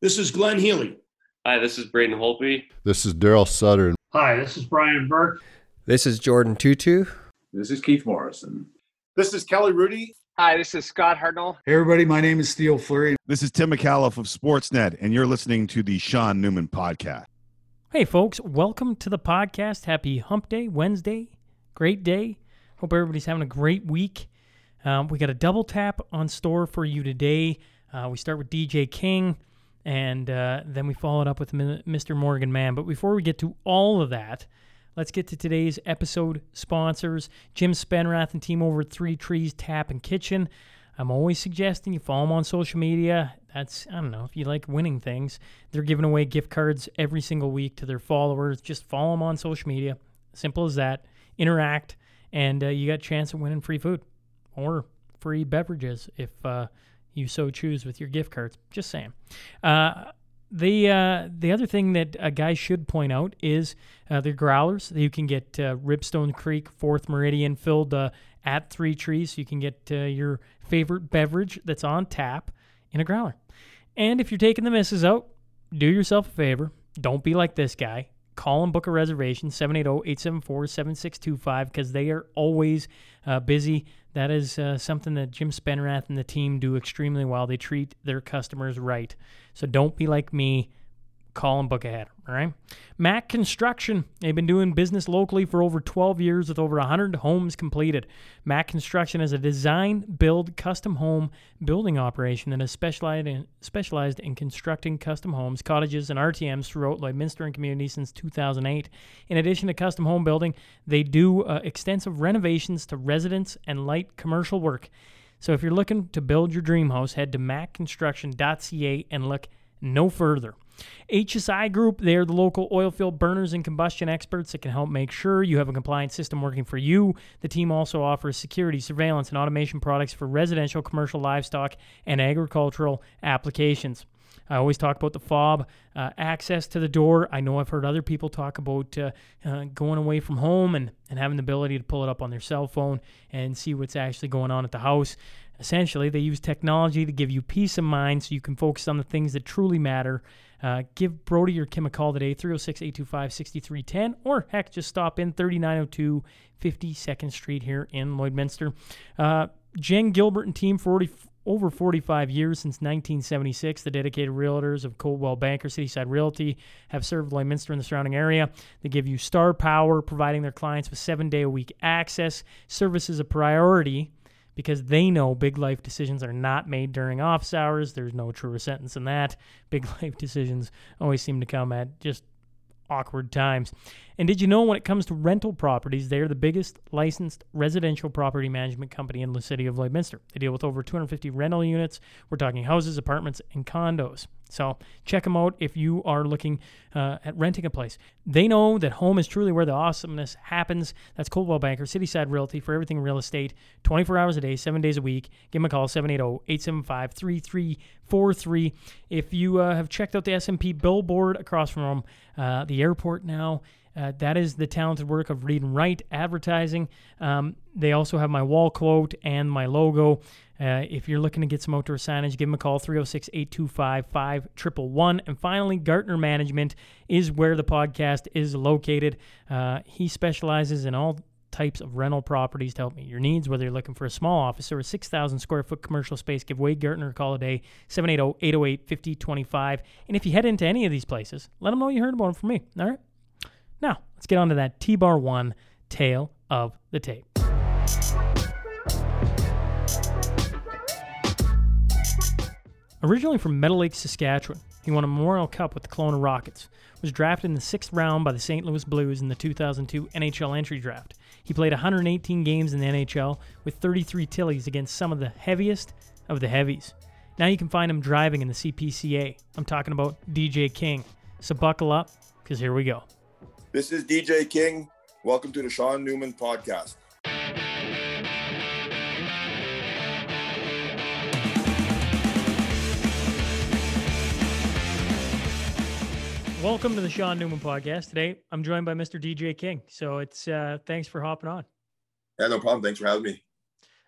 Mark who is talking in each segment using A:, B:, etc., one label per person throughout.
A: This is Glenn Healy.
B: Hi, this is Braden Holtby.
C: This is Daryl Sutter.
D: Hi, this is Brian Burke.
E: This is Jordan Tootoo.
F: This is Keith Morrison.
G: This is Kelly Hrudey.
H: Hi, this is Scott Hartnell.
I: Hey, everybody. My name is Steele Fleury.
J: This is Tim McAuliffe of Sportsnet, and you're listening to the Sean Newman Podcast.
K: Hey, folks. Welcome to the podcast. Happy Hump Day, Wednesday. Great day. Hope everybody's having a great week. Um, we got a double tap on store for you today. Uh, we start with DJ King, and uh, then we follow it up with Mr. Morgan Mann. But before we get to all of that, let's get to today's episode sponsors Jim Spenrath and team over at Three Trees Tap and Kitchen. I'm always suggesting you follow them on social media. That's, I don't know, if you like winning things, they're giving away gift cards every single week to their followers. Just follow them on social media. Simple as that. Interact, and uh, you got a chance of winning free food or free beverages if uh, you so choose with your gift cards. Just saying. Uh, the uh, the other thing that a guy should point out is uh, the growlers. You can get uh, Ribstone Creek Fourth Meridian filled uh, at Three Trees. You can get uh, your favorite beverage that's on tap in a growler. And if you're taking the misses out, do yourself a favor. Don't be like this guy. Call and book a reservation 780-874-7625 because they are always uh, busy. That is uh, something that Jim Spenrath and the team do extremely well. They treat their customers right. So don't be like me. Call and book ahead. All right. Mac Construction. They've been doing business locally for over 12 years with over 100 homes completed. Mac Construction is a design, build, custom home building operation that has specialized in, specialized in constructing custom homes, cottages, and RTMs throughout Lloydminster and community since 2008. In addition to custom home building, they do uh, extensive renovations to residence and light commercial work. So if you're looking to build your dream house, head to macconstruction.ca and look no further. HSI Group, they're the local oil field burners and combustion experts that can help make sure you have a compliant system working for you. The team also offers security, surveillance, and automation products for residential, commercial, livestock, and agricultural applications. I always talk about the fob uh, access to the door. I know I've heard other people talk about uh, uh, going away from home and, and having the ability to pull it up on their cell phone and see what's actually going on at the house. Essentially, they use technology to give you peace of mind so you can focus on the things that truly matter uh, give Brody or Kim a call today, 306 825 6310, or heck, just stop in 3902 52nd Street here in Lloydminster. Uh, Jen Gilbert and team, 40, over 45 years since 1976, the dedicated realtors of Coldwell Banker Cityside Realty have served Lloydminster and the surrounding area. They give you star power, providing their clients with seven day a week access. Service is a priority because they know big life decisions are not made during office hours. There's no truer sentence than that. Big life decisions always seem to come at just awkward times. And did you know when it comes to rental properties, they're the biggest licensed residential property management company in the city of Lloydminster. They deal with over 250 rental units. We're talking houses, apartments, and condos. So check them out if you are looking uh, at renting a place. They know that home is truly where the awesomeness happens. That's Coldwell Banker, Cityside Realty for everything real estate, 24 hours a day, seven days a week. Give them a call, 780-875-3343. If you uh, have checked out the S&P billboard across from uh, the airport now, uh, that is the talented work of Read and Write Advertising. Um, they also have my wall quote and my logo. Uh, if you're looking to get some outdoor signage, give them a call 306 825 5111. And finally, Gartner Management is where the podcast is located. Uh, he specializes in all types of rental properties to help meet your needs, whether you're looking for a small office or a 6,000 square foot commercial space. Give Wade Gartner a call today, 780 808 5025. And if you head into any of these places, let them know you heard about them from me. All right? Now, let's get on to that T bar one tale of the tape. Originally from Meadow Lake, Saskatchewan, he won a Memorial Cup with the Kelowna Rockets, was drafted in the sixth round by the St. Louis Blues in the 2002 NHL entry draft. He played 118 games in the NHL with 33 tillies against some of the heaviest of the heavies. Now you can find him driving in the CPCA. I'm talking about DJ King. So buckle up, because here we go.
G: This is DJ King. Welcome to the Sean Newman Podcast.
K: Welcome to the Sean Newman podcast. Today, I'm joined by Mr. DJ King. So it's uh, thanks for hopping on.
G: Yeah, no problem. Thanks for having me.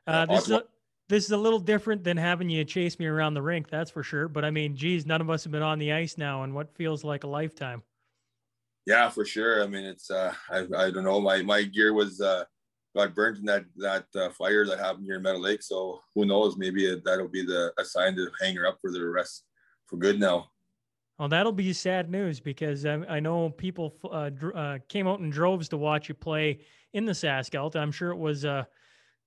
K: Uh, this, is a, this is a little different than having you chase me around the rink, that's for sure. But I mean, geez, none of us have been on the ice now in what feels like a lifetime.
G: Yeah, for sure. I mean, it's uh, I, I don't know. My my gear was uh, got burnt in that that uh, fire that happened here in Meadow Lake. So who knows? Maybe it, that'll be the a sign to hang her up for the rest for good now.
K: Well, that'll be sad news because I, I know people uh, dr- uh, came out in droves to watch you play in the Saskelt. I'm sure it was, uh,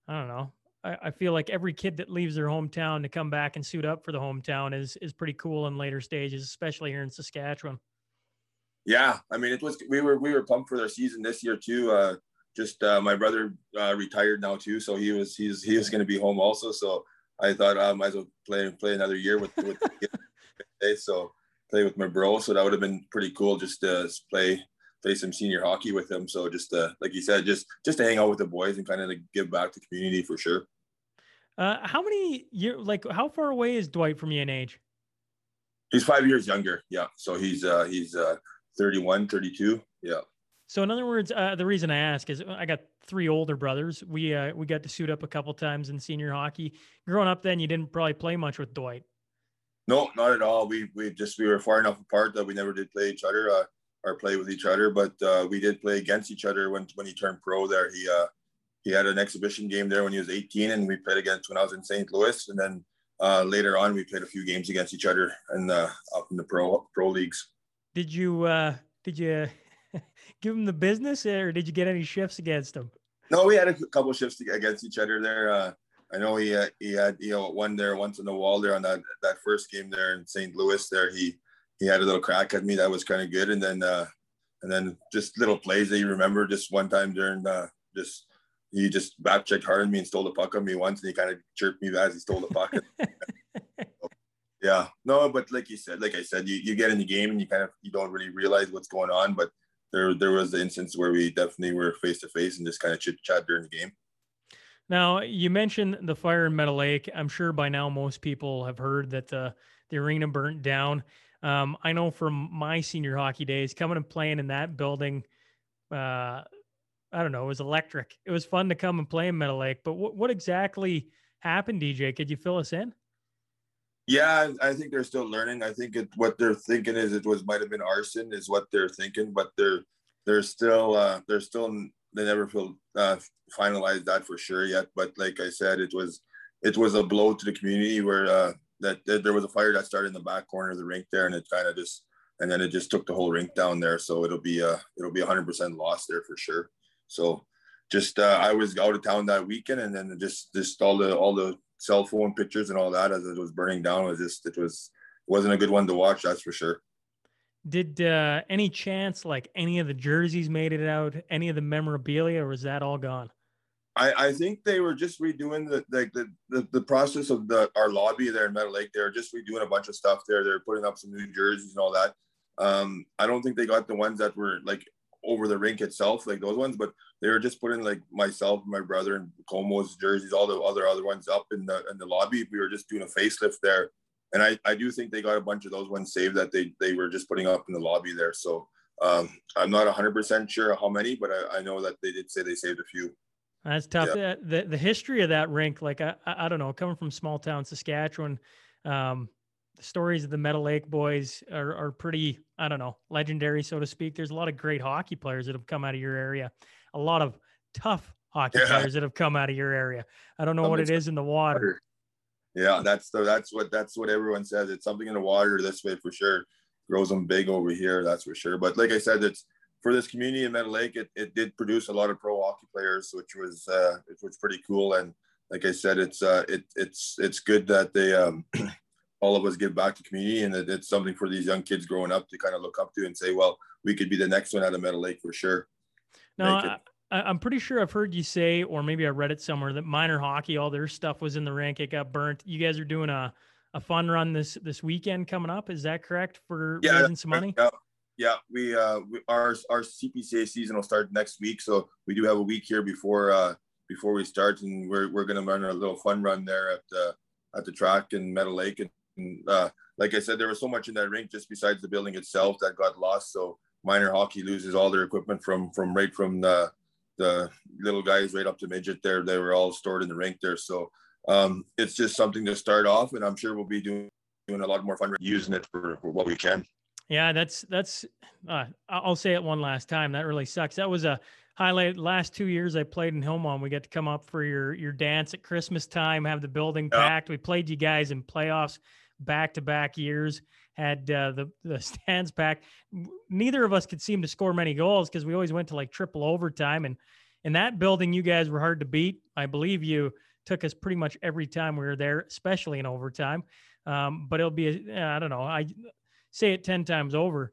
K: I don't know. I, I feel like every kid that leaves their hometown to come back and suit up for the hometown is is pretty cool in later stages, especially here in Saskatchewan.
G: Yeah, I mean, it was we were we were pumped for their season this year too. Uh, just uh, my brother uh, retired now too, so he was he's he was going to be home also. So I thought I might as well play play another year with with the so play with my bro. So that would have been pretty cool just to play play some senior hockey with him. So just uh, like you said, just just to hang out with the boys and kind of like give back to community for sure.
K: Uh, how many year like how far away is Dwight from you in age?
G: He's five years younger. Yeah, so he's uh, he's uh, 31, 32. Yeah.
K: So in other words, uh, the reason I ask is I got three older brothers. We uh, we got to suit up a couple times in senior hockey. Growing up, then you didn't probably play much with Dwight.
G: No, not at all. We we just we were far enough apart that we never did play each other uh, or play with each other. But uh, we did play against each other when when he turned pro. There, he uh, he had an exhibition game there when he was 18, and we played against when I was in St. Louis. And then uh, later on, we played a few games against each other and uh, up in the pro pro leagues.
K: Did you uh, did you give him the business, or did you get any shifts against him?
G: No, we had a couple shifts against each other there. Uh, I know he uh, he had you know one there once on the wall there on that that first game there in St. Louis. There he he had a little crack at me that was kind of good, and then uh, and then just little plays that you remember. Just one time during uh, just he just back checked hard on me and stole the puck on me once, and he kind of chirped me as he stole the puck. yeah, no, but like you said, like I said, you, you get in the game and you kind of you don't really realize what's going on, but there there was the instance where we definitely were face to face and just kind of chit chat during the game.
K: Now you mentioned the fire in Meadow Lake. I'm sure by now most people have heard that the the arena burnt down. Um, I know from my senior hockey days, coming and playing in that building, uh, I don't know, it was electric. It was fun to come and play in Meadow Lake. But what what exactly happened, DJ? Could you fill us in?
G: Yeah, I think they're still learning. I think it, what they're thinking is it was might have been arson, is what they're thinking, but they're they're still uh, they're still they never feel uh, finalized that for sure yet. But like I said, it was it was a blow to the community where uh, that, that there was a fire that started in the back corner of the rink there, and it kind of just and then it just took the whole rink down there. So it'll be uh it'll be 100% lost there for sure. So just uh, I was out of town that weekend, and then just just all the all the cell phone pictures and all that as it was burning down was just it was wasn't a good one to watch. That's for sure.
K: Did uh, any chance like any of the jerseys made it out? Any of the memorabilia, or was that all gone?
G: I, I think they were just redoing the like the, the, the process of the our lobby there in Meadow Lake. They were just redoing a bunch of stuff there. They're putting up some new jerseys and all that. Um, I don't think they got the ones that were like over the rink itself, like those ones, but they were just putting like myself, my brother, and Como's jerseys, all the other other ones up in the in the lobby. We were just doing a facelift there, and I, I do think they got a bunch of those ones saved that they they were just putting up in the lobby there. So um, I'm not 100 percent sure how many, but I, I know that they did say they saved a few.
K: That's tough. Yeah. The the history of that rink, like I, I don't know, coming from small town Saskatchewan, um, the stories of the Meadow Lake boys are, are pretty, I don't know, legendary, so to speak. There's a lot of great hockey players that have come out of your area, a lot of tough hockey yeah. players that have come out of your area. I don't know what it is in the water.
G: Yeah, that's the, that's what that's what everyone says. It's something in the water this way for sure. Grows them big over here, that's for sure. But like I said, it's for this community in Meadow Lake. It, it did produce a lot of pro hockey players, which was uh, it was pretty cool. And like I said, it's uh, it it's it's good that they um, all of us give back to community and it's something for these young kids growing up to kind of look up to and say well we could be the next one out of meadow lake for sure.
K: No I, am pretty sure i've heard you say or maybe i read it somewhere that minor hockey all their stuff was in the rank it got burnt. You guys are doing a, a fun run this this weekend coming up is that correct for
G: yeah,
K: raising some money?
G: yeah yeah we uh we, our our cpca season will start next week so we do have a week here before uh before we start and we're, we're going to run a little fun run there at the at the track in meadow lake and uh, like I said, there was so much in that rink just besides the building itself that got lost. So minor hockey loses all their equipment from from right from the the little guys right up to midget there. They were all stored in the rink there. So um, it's just something to start off, and I'm sure we'll be doing doing a lot more fun using it for, for what we can.
K: Yeah, that's that's. Uh, I'll say it one last time. That really sucks. That was a highlight. Last two years I played in Hillmond, we got to come up for your your dance at Christmas time, have the building
G: Yeah.
K: packed. We played you guys in playoffs back to back years. Had uh, the the stands packed. Neither of us could seem to score many goals because we always went to like triple overtime. And in that building, you guys were hard to beat. I believe you took us pretty much every time we were there, especially in overtime. Um, but it'll be—I don't know. I say it ten times over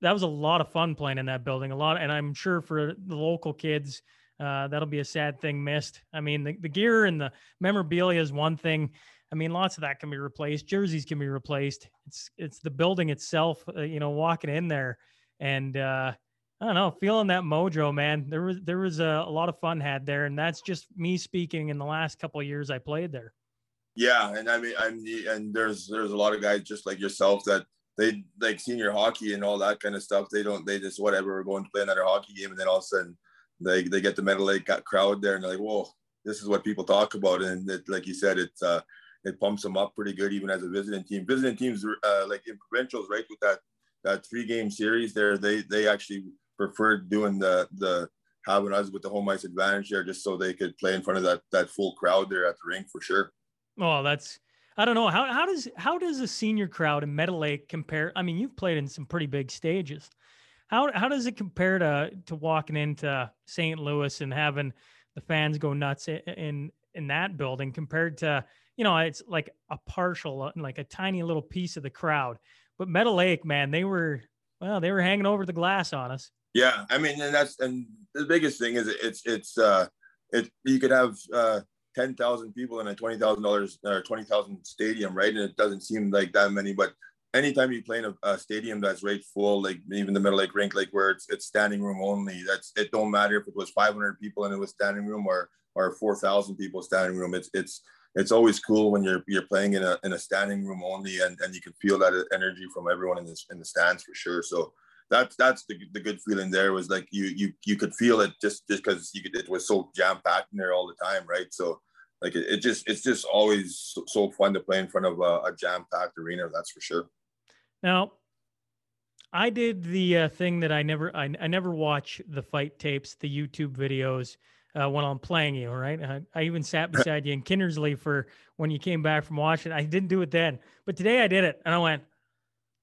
K: that was a lot of fun playing in that building. A lot, and I'm sure for the local kids, uh, that'll be a sad thing missed. I mean, the, the gear and the memorabilia is one thing. I mean, lots of that can be replaced. Jerseys can be replaced. It's it's the building itself. Uh, you know, walking in there and uh, I don't know, feeling that mojo, man. There was there was a, a lot of fun had there, and that's just me speaking. In the last couple years I played there.
G: Yeah, and I mean, I'm and there's there's a lot of guys just like yourself that they like senior hockey and all that kind of stuff. They don't they just whatever we're going to play another hockey game, and then all of a sudden they they get the Meadow Lake crowd there, and they're like, whoa, this is what people talk about, and it, like you said, it's uh it pumps them up pretty good even as a visiting team. Visiting teams uh, like in provincials, right, with that that three game series there, they they actually preferred doing the the having us with the home ice advantage there just so they could play in front of that that full crowd there at the rink for sure.
K: Oh, that's I don't know how how does how does a senior crowd in Meadow Lake compare? I mean, you've played in some pretty big stages. How how does it compare to to walking into St. Louis and having the fans go nuts in in that building compared to you know it's like a partial uh, like a tiny little piece of the crowd. But Meadow Lake, man, they were well, they were hanging over the glass on us.
G: Yeah, I mean, and that's and the biggest thing is it's it's uh it you could have uh ten thousand people in a twenty thousand dollars or twenty thousand stadium, right? And it doesn't seem like that many, but anytime you play in a, a stadium that's right full, like even the Meadow Lake rink, like where it's it's standing room only, that's it don't matter if it was five hundred people and it was standing room or or four thousand people standing room. It's it's it's always cool when you're you're playing in a in a standing room only and, and you can feel that energy from everyone in this in the stands for sure. So that's that's the, the good feeling there was like you you you could feel it just just because you could it was so jam packed in there all the time right? So like it, it just it's just always so, fun to play in front of a, a jam packed arena that's for sure.
K: Now, I did the uh, thing that I never, I, I never watch the fight tapes, the YouTube videos uh, when I'm playing you. Right, I, I even sat beside you in Kindersley for when you came back from Washington. I didn't do it then, but today I did it, and I went,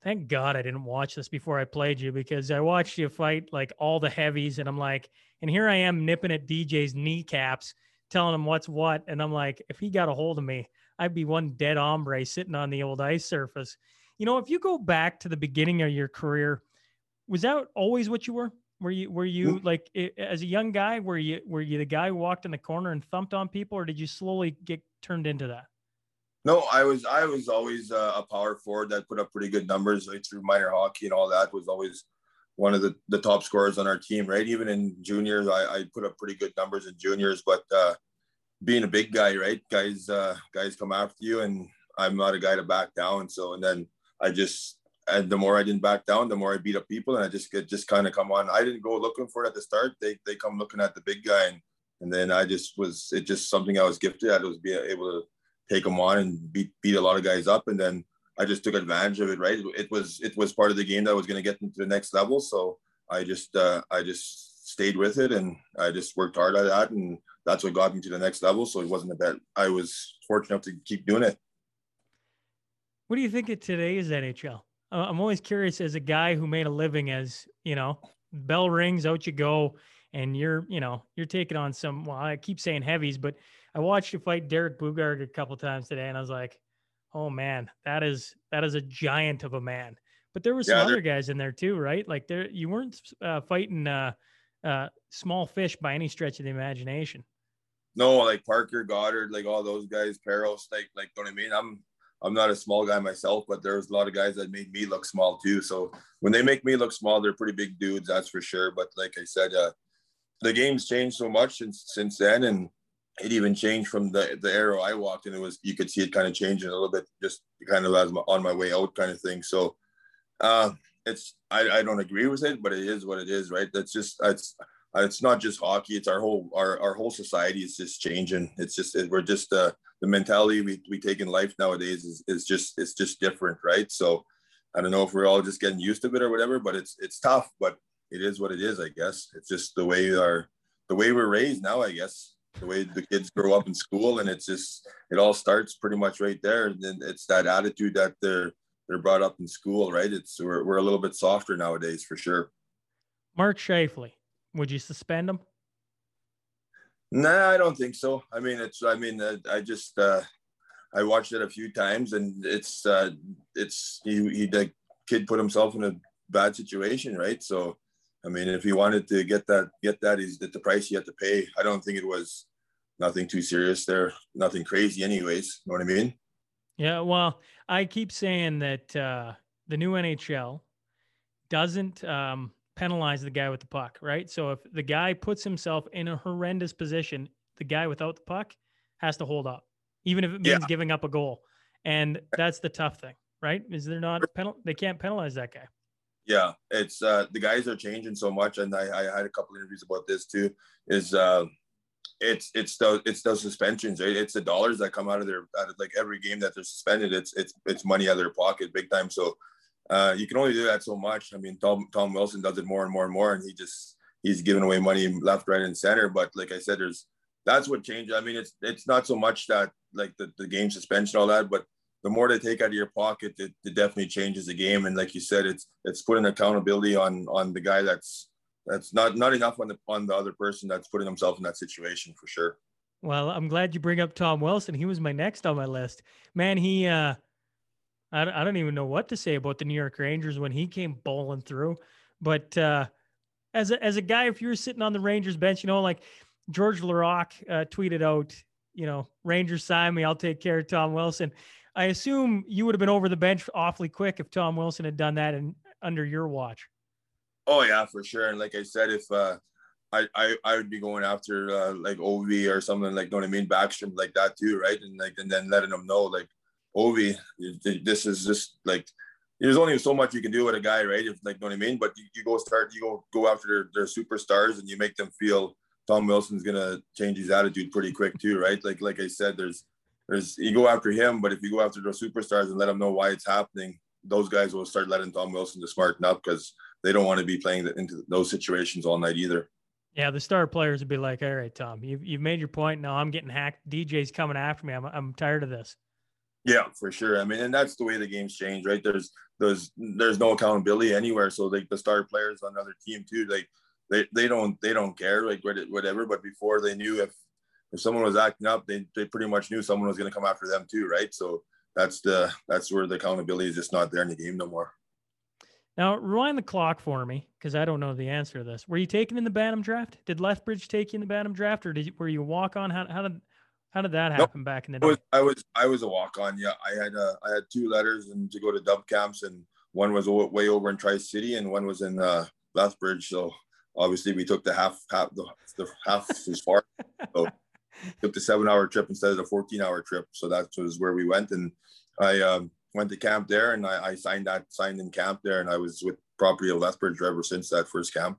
K: "Thank God I didn't watch this before I played you because I watched you fight like all the heavies, and I'm like, and here I am nipping at DJ's kneecaps, telling him what's what, and I'm like, if he got a hold of me, I'd be one dead hombre sitting on the old ice surface." you know, if you go back to the beginning of your career, was that always what you were? Were you were you like i- as a young guy? Were you were you the guy who walked in the corner and thumped on people, or did you slowly get turned into that?
G: no i was i was always uh, a power forward that put up pretty good numbers like through minor hockey and all that was always one of the, the top scorers on our team right even in juniors I, I put up pretty good numbers in juniors but uh being a big guy right guys uh guys come after you and i'm not a guy to back down so and then I just and the more I didn't back down, the more I beat up people, and I just get just kind of come on. I didn't go looking for it at the start. They they come looking at the big guy, and and then I just was it just something I was gifted at was being able to take them on and beat beat a lot of guys up, and then I just took advantage of it. Right, it was it was part of the game that was going to get them to the next level. So I just uh, I just stayed with it, and I just worked hard at that, and that's what got me to the next level. So it wasn't a bet. I was fortunate enough to keep doing it.
K: What do you think of today's NHL? Uh, I'm always curious as a guy who made a living as you know, bell rings, out you go, and you're you know you're taking on some. Well, I keep saying heavies, but I watched you fight Derek Boogaard a couple times today, and I was like, oh man, that is that is a giant of a man. But there were some
G: Yeah,
K: other guys in there too, right? Like there, you weren't uh, fighting uh, uh, small fish by any stretch of the imagination.
G: No, like Parker, Godard, like all those guys, Peros, like like you know what I mean. I'm I'm not a small guy myself, but there's a lot of guys that made me look small too. So when they make me look small, they're pretty big dudes, that's for sure. But like I said, uh, the game's changed so much since since then, and it even changed from the the era I walked in. It was you could see it kind of changing a little bit, just kind of as my, on my way out, kind of thing. So uh, it's I, I don't agree with it, but it is what it is, right? That's just it's it's not just hockey; it's our whole our, our whole society is just changing. It's just we're just uh, the mentality we, we take in life nowadays is, is just it's just different, right? So I don't know if we're all just getting used to it or whatever, but it's it's tough, but it is what it is, I guess. It's just the way our the way we're raised now, I guess. The way the kids grow up in school, and it's just it all starts pretty much right there. And then it's that attitude that they're they're brought up in school, right? It's we're we're a little bit softer nowadays for sure.
K: Mark Scheifele, would you suspend him?
G: Nah, I don't think so. I mean, it's. I mean, uh, I just. uh I watched it a few times, and it's. uh It's he. He the kid put himself in a bad situation, right? So, I mean, if he wanted to get that, get that, he's at the price he had to pay. I don't think it was nothing too serious there, nothing crazy, anyways. You Know what I mean?
K: Yeah. Well, I keep saying that uh, the new NHL doesn't um, penalize the guy with the puck, right? So if the guy puts himself in a horrendous position, the guy without the puck has to hold up, even if it means
G: Yeah.
K: giving up a goal. And that's the tough thing, right? Is they're not penal? They can't penalize that guy.
G: Yeah, it's uh the guys are changing so much, and I, I had a couple interviews about this too. Is uh, it's it's those it's those suspensions, right? It's the dollars that come out of their out of like every game that they're suspended. It's it's it's money out of their pocket, big time. So uh, you can only do that so much. I mean, Tom Tom Wilson does it more and more and more, and he just he's giving away money left, right, and center. But like I said, there's that's what changed. I mean, it's it's not so much that like the, the game suspension all that, but the more they take out of your pocket, it, it definitely changes the game. And like you said, it's it's putting accountability on on the guy that's that's not not enough on the on the other person that's putting himself in that situation for sure.
K: Well, I'm glad you bring up Tom Wilson. He was my next on my list. Man, he uh I, don't- I don't even know what to say about the New York Rangers when he came bowling through. But uh as a as a guy, if you were sitting on the Rangers bench, you know, like Georges Laraque uh, tweeted out, you know, Rangers sign me, I'll take care of Tom Wilson. I assume you would have been over the bench awfully quick if Tom Wilson had done that and under your watch.
G: Oh yeah, for sure. And like I said, if uh, I, I I would be going after uh, like Ovi or something like, know what I mean, Backstrom like that too, right? And like and then letting them know like Ovi, this is just like there's only so much you can do with a guy, right? If like know what I mean. But you, you go start, you go go after their, their superstars, and you make them feel Tom Wilson's gonna change his attitude pretty quick too, right? Like like I said, there's there's you go after him, but if you go after those superstars and let them know why it's happening, those guys will start letting Tom Wilson to smarten up because they don't want to be playing the, into those situations all night either.
K: Yeah, the star players would be like, "All right, Tom, you've you've made your point. Now I'm getting hacked. DJ's coming after me. I'm I'm tired of this."
G: Yeah, for sure. I mean, and that's the way the game's changed, right? There's there's there's no accountability anywhere. So like the star players on another team too, like they, they don't they don't care like whatever. But before they knew if if someone was acting up, they, they pretty much knew someone was going to come after them too, right? So that's the that's where the accountability is just not there in the game no more.
K: Now rewind the clock for me because I don't know the answer to this. Were you taken in the Bantam draft? Did Lethbridge take you in the Bantam draft, or did you, were you walk on? How, how did how did that
G: Nope.
K: happen back in the
G: I
K: day?
G: was I was I was a walk on. Yeah, I had uh, I had two letters and to go to dub camps, and one was way over in Tri City, and one was in uh, Lethbridge. So obviously we took the half half the, the half as far. So took the seven hour trip instead of the 14 hour trip. So that was where we went. And I um, went to camp there and I, I signed that signed in camp there. And I was with property of Lethbridge ever since that first camp.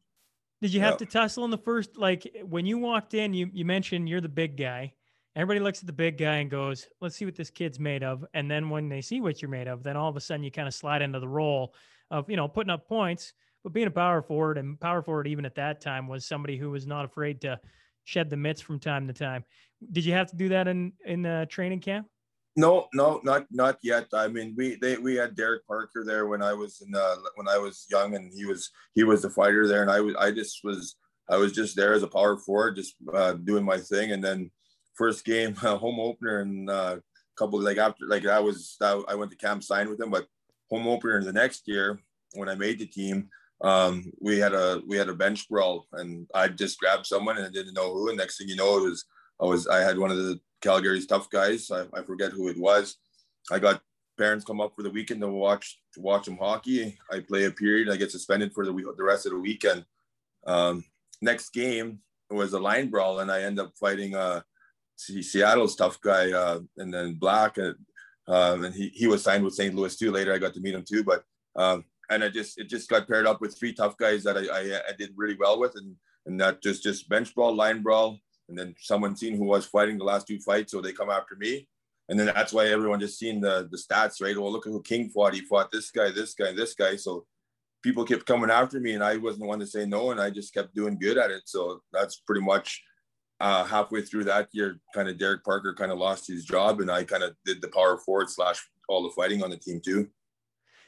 K: Did you have
G: yeah.
K: to tussle in the first? Like when you walked in, you you mentioned you're the big guy. Everybody looks at the big guy and goes, "Let's see what this kid's made of." And then when they see what you're made of, then all of a sudden you kind of slide into the role of you know putting up points, but being a power forward and power forward even at that time was somebody who was not afraid to shed the mitts from time to time. Did you have to do that in in uh, training camp?
G: No, no, not not yet. I mean, we they we had Derek Parker there when I was in uh, when I was young, and he was he was the fighter there, and I was I just was I was just there as a power forward, just uh, doing my thing, and then first game uh, home opener and uh, couple like after like I was I, went to camp sign with him, but home opener in the next year when I made the team, um, we had a we had a bench brawl, and I just grabbed someone and I didn't know who, and next thing you know, it was I was I had one of the Calgary's tough guys. I, I forget who it was. I got parents come up for the weekend to watch to watch them hockey. I play a period. I get suspended for the week, the rest of the weekend. Um, next game was a line brawl, and I end up fighting uh, Se- Seattle's tough guy, uh, and then Black, and, um, and he he was signed with St. Louis too. Later, I got to meet him too, but um, and I just it just got paired up with three tough guys that I, I, I did really well with, and and that just just bench brawl, line brawl, and then someone seen who was fighting the last two fights, so they come after me. And then that's why everyone just seen the the stats, right? Well, look at who King fought. He fought this guy, this guy, this guy. So people kept coming after me, and I wasn't the one to say no, and I just kept doing good at it. So that's pretty much uh, halfway through that year, kind of Derek Parker kind of lost his job, and I kind of did the power forward slash all the fighting on the team too.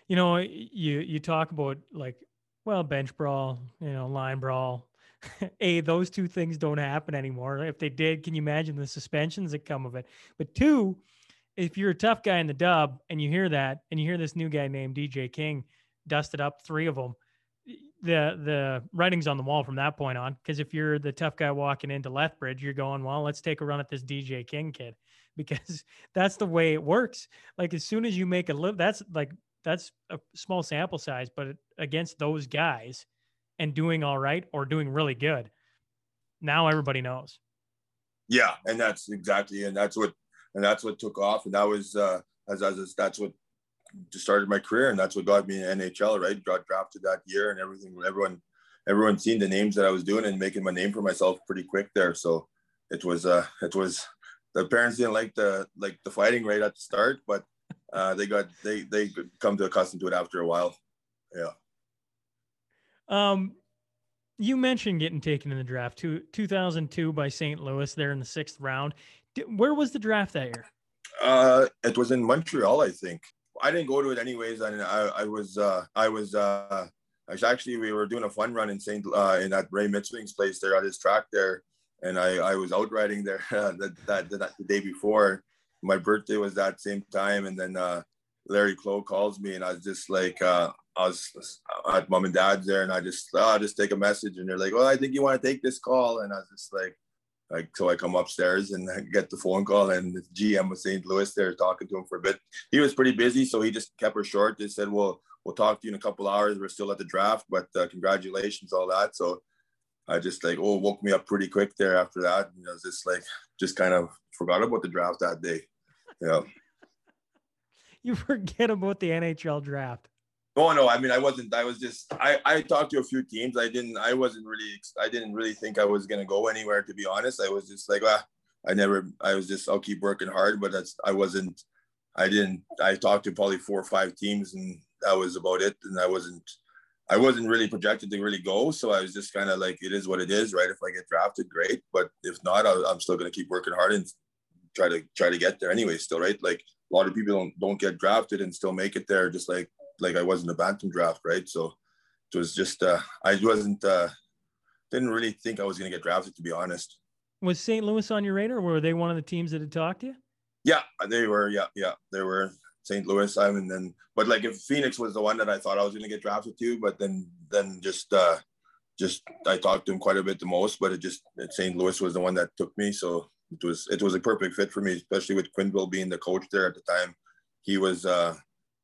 K: You know, you you talk about like, well, bench brawl, you know, line brawl. a, those two things don't happen anymore. If they did, can you imagine the suspensions that come of it? But two, if you're a tough guy in the dub and you hear that, and you hear this new guy named DJ King dusted up three of them, the the writing's on the wall from that point on. Because if you're the tough guy walking into Lethbridge, you're going, well, let's take a run at this DJ King kid, because that's the way it works. Like as soon as you make a live, that's like that's a small sample size, but against those guys and doing all right or doing really good, now everybody knows.
G: Yeah, and that's exactly, and that's what, and that's what took off, and that was uh, as as that's what just started my career, and that's what got me in NHL. Right, got drafted that year, and everything. Everyone, everyone seen the names that I was doing and making my name for myself pretty quick there. So it was, uh, it was. The parents didn't like the like the fighting right at the start, but uh, they got they they come to accustomed to it after a while. Yeah.
K: Um, you mentioned getting taken in the draft, two, 2002 by St. Louis there in the sixth round. Where was the draft that year?
G: Uh, it was in Montreal, I think. I didn't go to it anyways. and I, I was uh, I was uh, actually we were doing a fun run in Saint uh, in that Ray Mitzling's place there at his track there, and I I was out riding there uh, that, that, that the day before. My birthday was that same time, and then uh, Larry Pleau calls me, and I was just like uh, I was at mom and dad's there, and I just oh, I'll just take a message, and they're like, well, I think you want to take this call," and I was just like, like so I come upstairs and I get the phone call, and the GM of St. Louis there talking to him for a bit. He was pretty busy, so he just kept her short. They said, "Well, we'll talk to you in a couple hours. We're still at the draft, but uh, congratulations, all that." So I just like oh woke me up pretty quick there after that, and I was just like just kind of forgot about the draft that day. Yeah.
K: you forget about the NHL draft.
G: Oh no, I mean I wasn't. I was just. I I talked to a few teams. I didn't. I wasn't really. I didn't really think I was gonna go anywhere. To be honest, I was just like, ah, I never. I was just. I'll keep working hard, but that's. I wasn't. I didn't. I talked to probably four or five teams, and that was about it. And I wasn't. I wasn't really projected to really go, so I was just kind of like, it is what it is, right? If I get drafted, great. But if not, I, I'm still gonna keep working hard and try to try to get there anyway. Still, right? Like a lot of people don't don't get drafted and still make it there, just like like I was in the bantam draft, right? So it was just uh, I wasn't uh, didn't really think I was going to get drafted, to be honest.
K: Was St. Louis on your radar? Were they one of the teams that had talked to you?
G: Yeah, they were. Yeah, yeah, they were. St. Louis, I mean, then but like if Phoenix was the one that I thought I was going to get drafted to, but then then just uh, just I talked to him quite a bit the most, but it just St. Louis was the one that took me, so it was it was a perfect fit for me, especially with Quenneville being the coach there at the time. He was uh,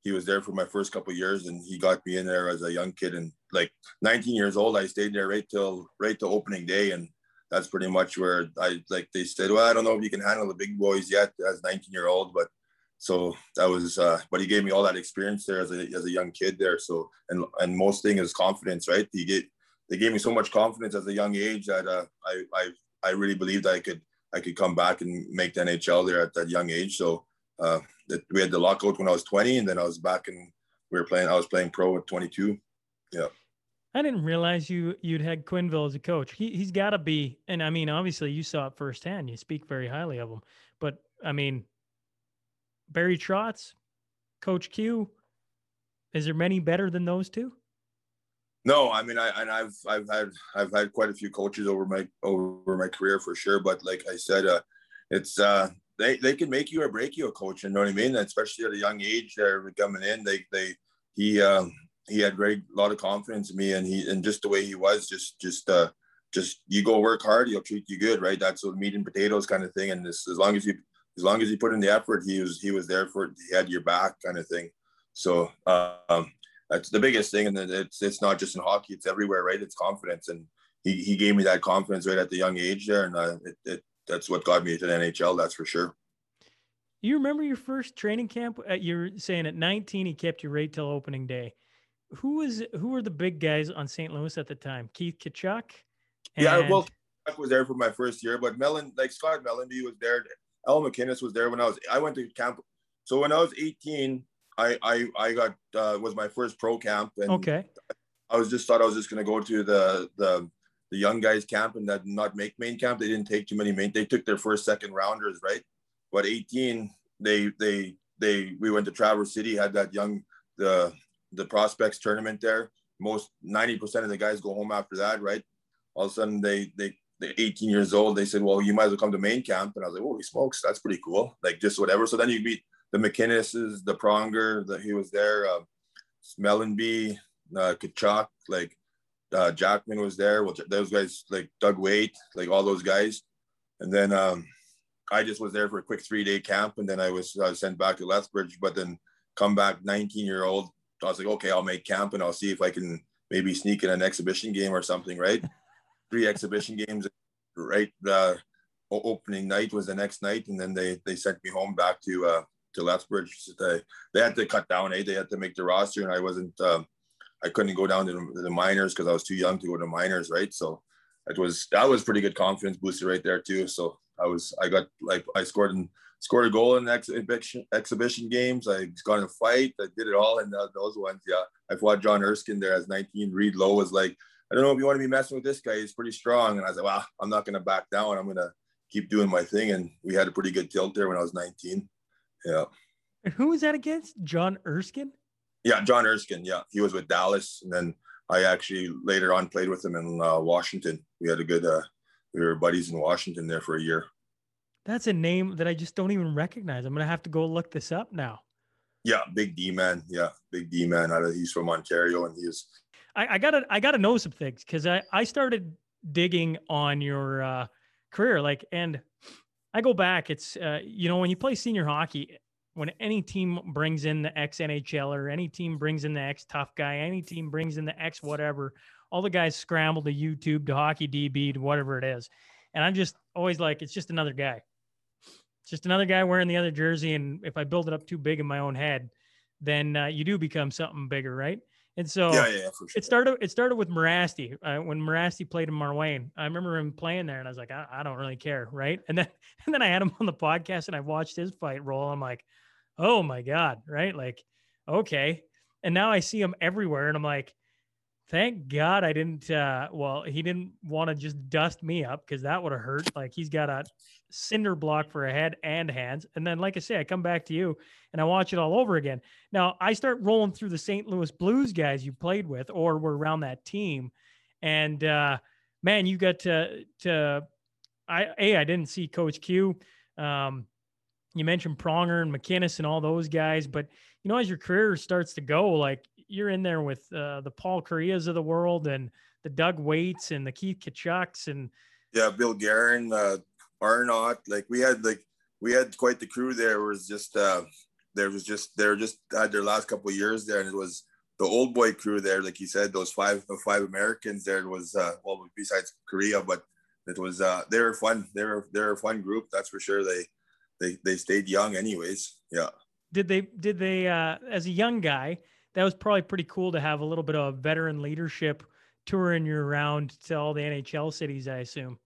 G: he was there for my first couple years and he got me in there as a young kid. And like 19 years old i stayed there right till right till opening day. And that's pretty much where i like they said well i don't know if you can handle the big boys yet as 19 year old. But so that was uh but he gave me all that experience there as a, as a young kid there. So and and most thing is confidence right? He get they gave me so much confidence as a young age that uh, I, I i really believed i could i could come back and make the nhl there at that young age. So uh, that we had the lockout when I was 20, and then I was back and we were playing. I was playing pro at 22. Yeah.
K: I didn't realize you you'd had Quenneville as a coach. He he's got to be, and I mean, obviously you saw it firsthand. You speak very highly of him, but I mean, Barry Trotz, Coach Q, is there many better than those two?
G: No, I mean, I and I've I've had I've had quite a few coaches over my over my career for sure. But like I said, uh, it's uh, they they can make you or break you a coach. You know what I mean? especially at a young age, they're coming in. They they he um, he had great a lot of confidence in me, and he and just the way he was, just just uh, just you go work hard, he'll treat you good, right? That's a meat and potatoes kind of thing. And this, as long as you as long as you put in the effort, he was he was there for it. He had your back, kind of thing. So um, that's the biggest thing, and it's it's not just in hockey; it's everywhere, right? It's confidence, and he, he gave me that confidence right at the young age there, and uh, it, it that's what got me to the NHL. That's for sure.
K: You remember your first training camp? At, you're saying at 19, he kept you right till opening day. Who was who were the big guys on St. Louis at the time? Keith Tkachuk.
G: yeah, well, Chuck was there for my first year, but Mellon, like Scott Mellanby was there. Al MacInnis was there when I was. I went to camp. So when I was 18, I I I got uh, was my first pro camp, and
K: Okay.
G: I was just thought I was just gonna go to the the the young guys camp and that not make main camp. They didn't take too many main. They took their first second rounders, right? But 18, they they they we went to Traverse City, had that young the the prospects tournament there. Most 90% of the guys go home after that, right? All of a sudden they they they're 18 years old. They said, Well, you might as well come to main camp. And I was like, Holy smokes, that's pretty cool. Like just whatever. So then you meet the MacInnis's, the Pronger, that he was there, uh, Mellanby, uh, Tkachuk, like uh, Jackman was there. Well, those guys like Doug Weight, like all those guys. And then um, I just was there for a quick three day camp, and then I was uh, sent back to Lethbridge. But then come back 19 year old. I was like, okay, I'll make camp and I'll see if I can maybe sneak in an exhibition game or something, right? Three exhibition games, right? Uh, opening night was the next night, and then they they sent me home back to uh, to Lethbridge. They they had to cut down, eh? They had to make the roster, and I wasn't. Um, I couldn't go down to the, minors because I was too young to go to minors, right? So it was that was pretty good confidence booster right there too. So I was I got like I scored and scored a goal in exhibition exhibition games. I got in a fight. I did it all in the, those ones. Yeah, I fought John Erskine there as 19. Reed Low was like, I don't know if you want to be messing with this guy. He's pretty strong. And I was like, well, I'm not to back down. I'm to keep doing my thing. And we had a pretty good tilt there when I was 19. Yeah.
K: And who was that against? John Erskine?
G: Yeah, John Erskine. Yeah, he was with Dallas, and then I actually later on played with him in uh, Washington. We had a good. Uh, we were buddies in Washington there for a year.
K: That's a name that I just don't even recognize. I'm gonna have to go look this up now.
G: Yeah, big D man. Yeah, big D man. He's from Ontario, and he's.
K: I, I gotta I gotta know some things because I I started digging on your uh, career like and I go back. It's uh, you know when you play senior hockey, when any team brings in the ex NHL or any team brings in the ex tough guy, any team brings in the ex whatever, all the guys scramble to YouTube to hockey DB to whatever it is, and I'm just always like it's just another guy. It's just another guy wearing the other jersey. And if I build it up too big in my own head, then uh, you do become something bigger, right? And so
G: yeah, yeah, sure.
K: it started. It started with Morasti uh, when Morasti played in Marwayne. I remember him playing there, and I was like, I, I, don't really care, right? And then and then I had him on the podcast, and I watched his fight roll. I'm like, oh my god, right? Like, okay. And now I see him everywhere, and I'm like, thank God I didn't. Uh, well, he didn't want to just dust me up because that would have hurt. Like he's got a cinder block for a head and hands. And then, like I say, I come back to you and I watch it all over again. Now I start rolling through the St. Louis Blues guys you played with or were around that team, and uh, man, you got to to. I a I didn't see Coach Q. Um, you mentioned Pronger and MacInnis and all those guys, but you know as your career starts to go, like you're in there with uh, the Paul Kariya's of the world and the Doug Weights and the Keith Tkachuks and
G: yeah, Bill Guerin, uh, Arnott. Like we had like we had quite the crew there. It was just uh, there was just they were just had their last couple of years there, and it was the old boy crew there. Like you said, those five five Americans there was uh, well besides Kariya, but it was uh, they were fun. They were they were a fun group. That's for sure. They they they stayed young, anyways. Yeah.
K: Did they did they uh, as a young guy? That was probably pretty cool to have a little bit of veteran leadership touring you around to all the NHL cities. I assume.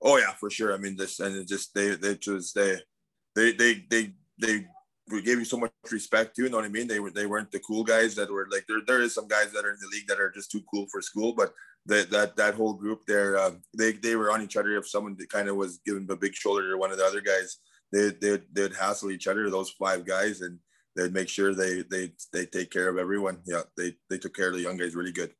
G: Oh yeah, for sure. I mean, this and it just they they just they they they they they we gave you so much respect. You know what I mean? They were they weren't the cool guys that were like there. There is some guys that are in the league that are just too cool for school, but that that that whole group there, uh, they they were on each other. If someone kind of was giving a big shoulder to one of the other guys, they they they'd hassle each other. Those five guys, and they'd make sure they they they take care of everyone. Yeah, they they took care of the young guys really good.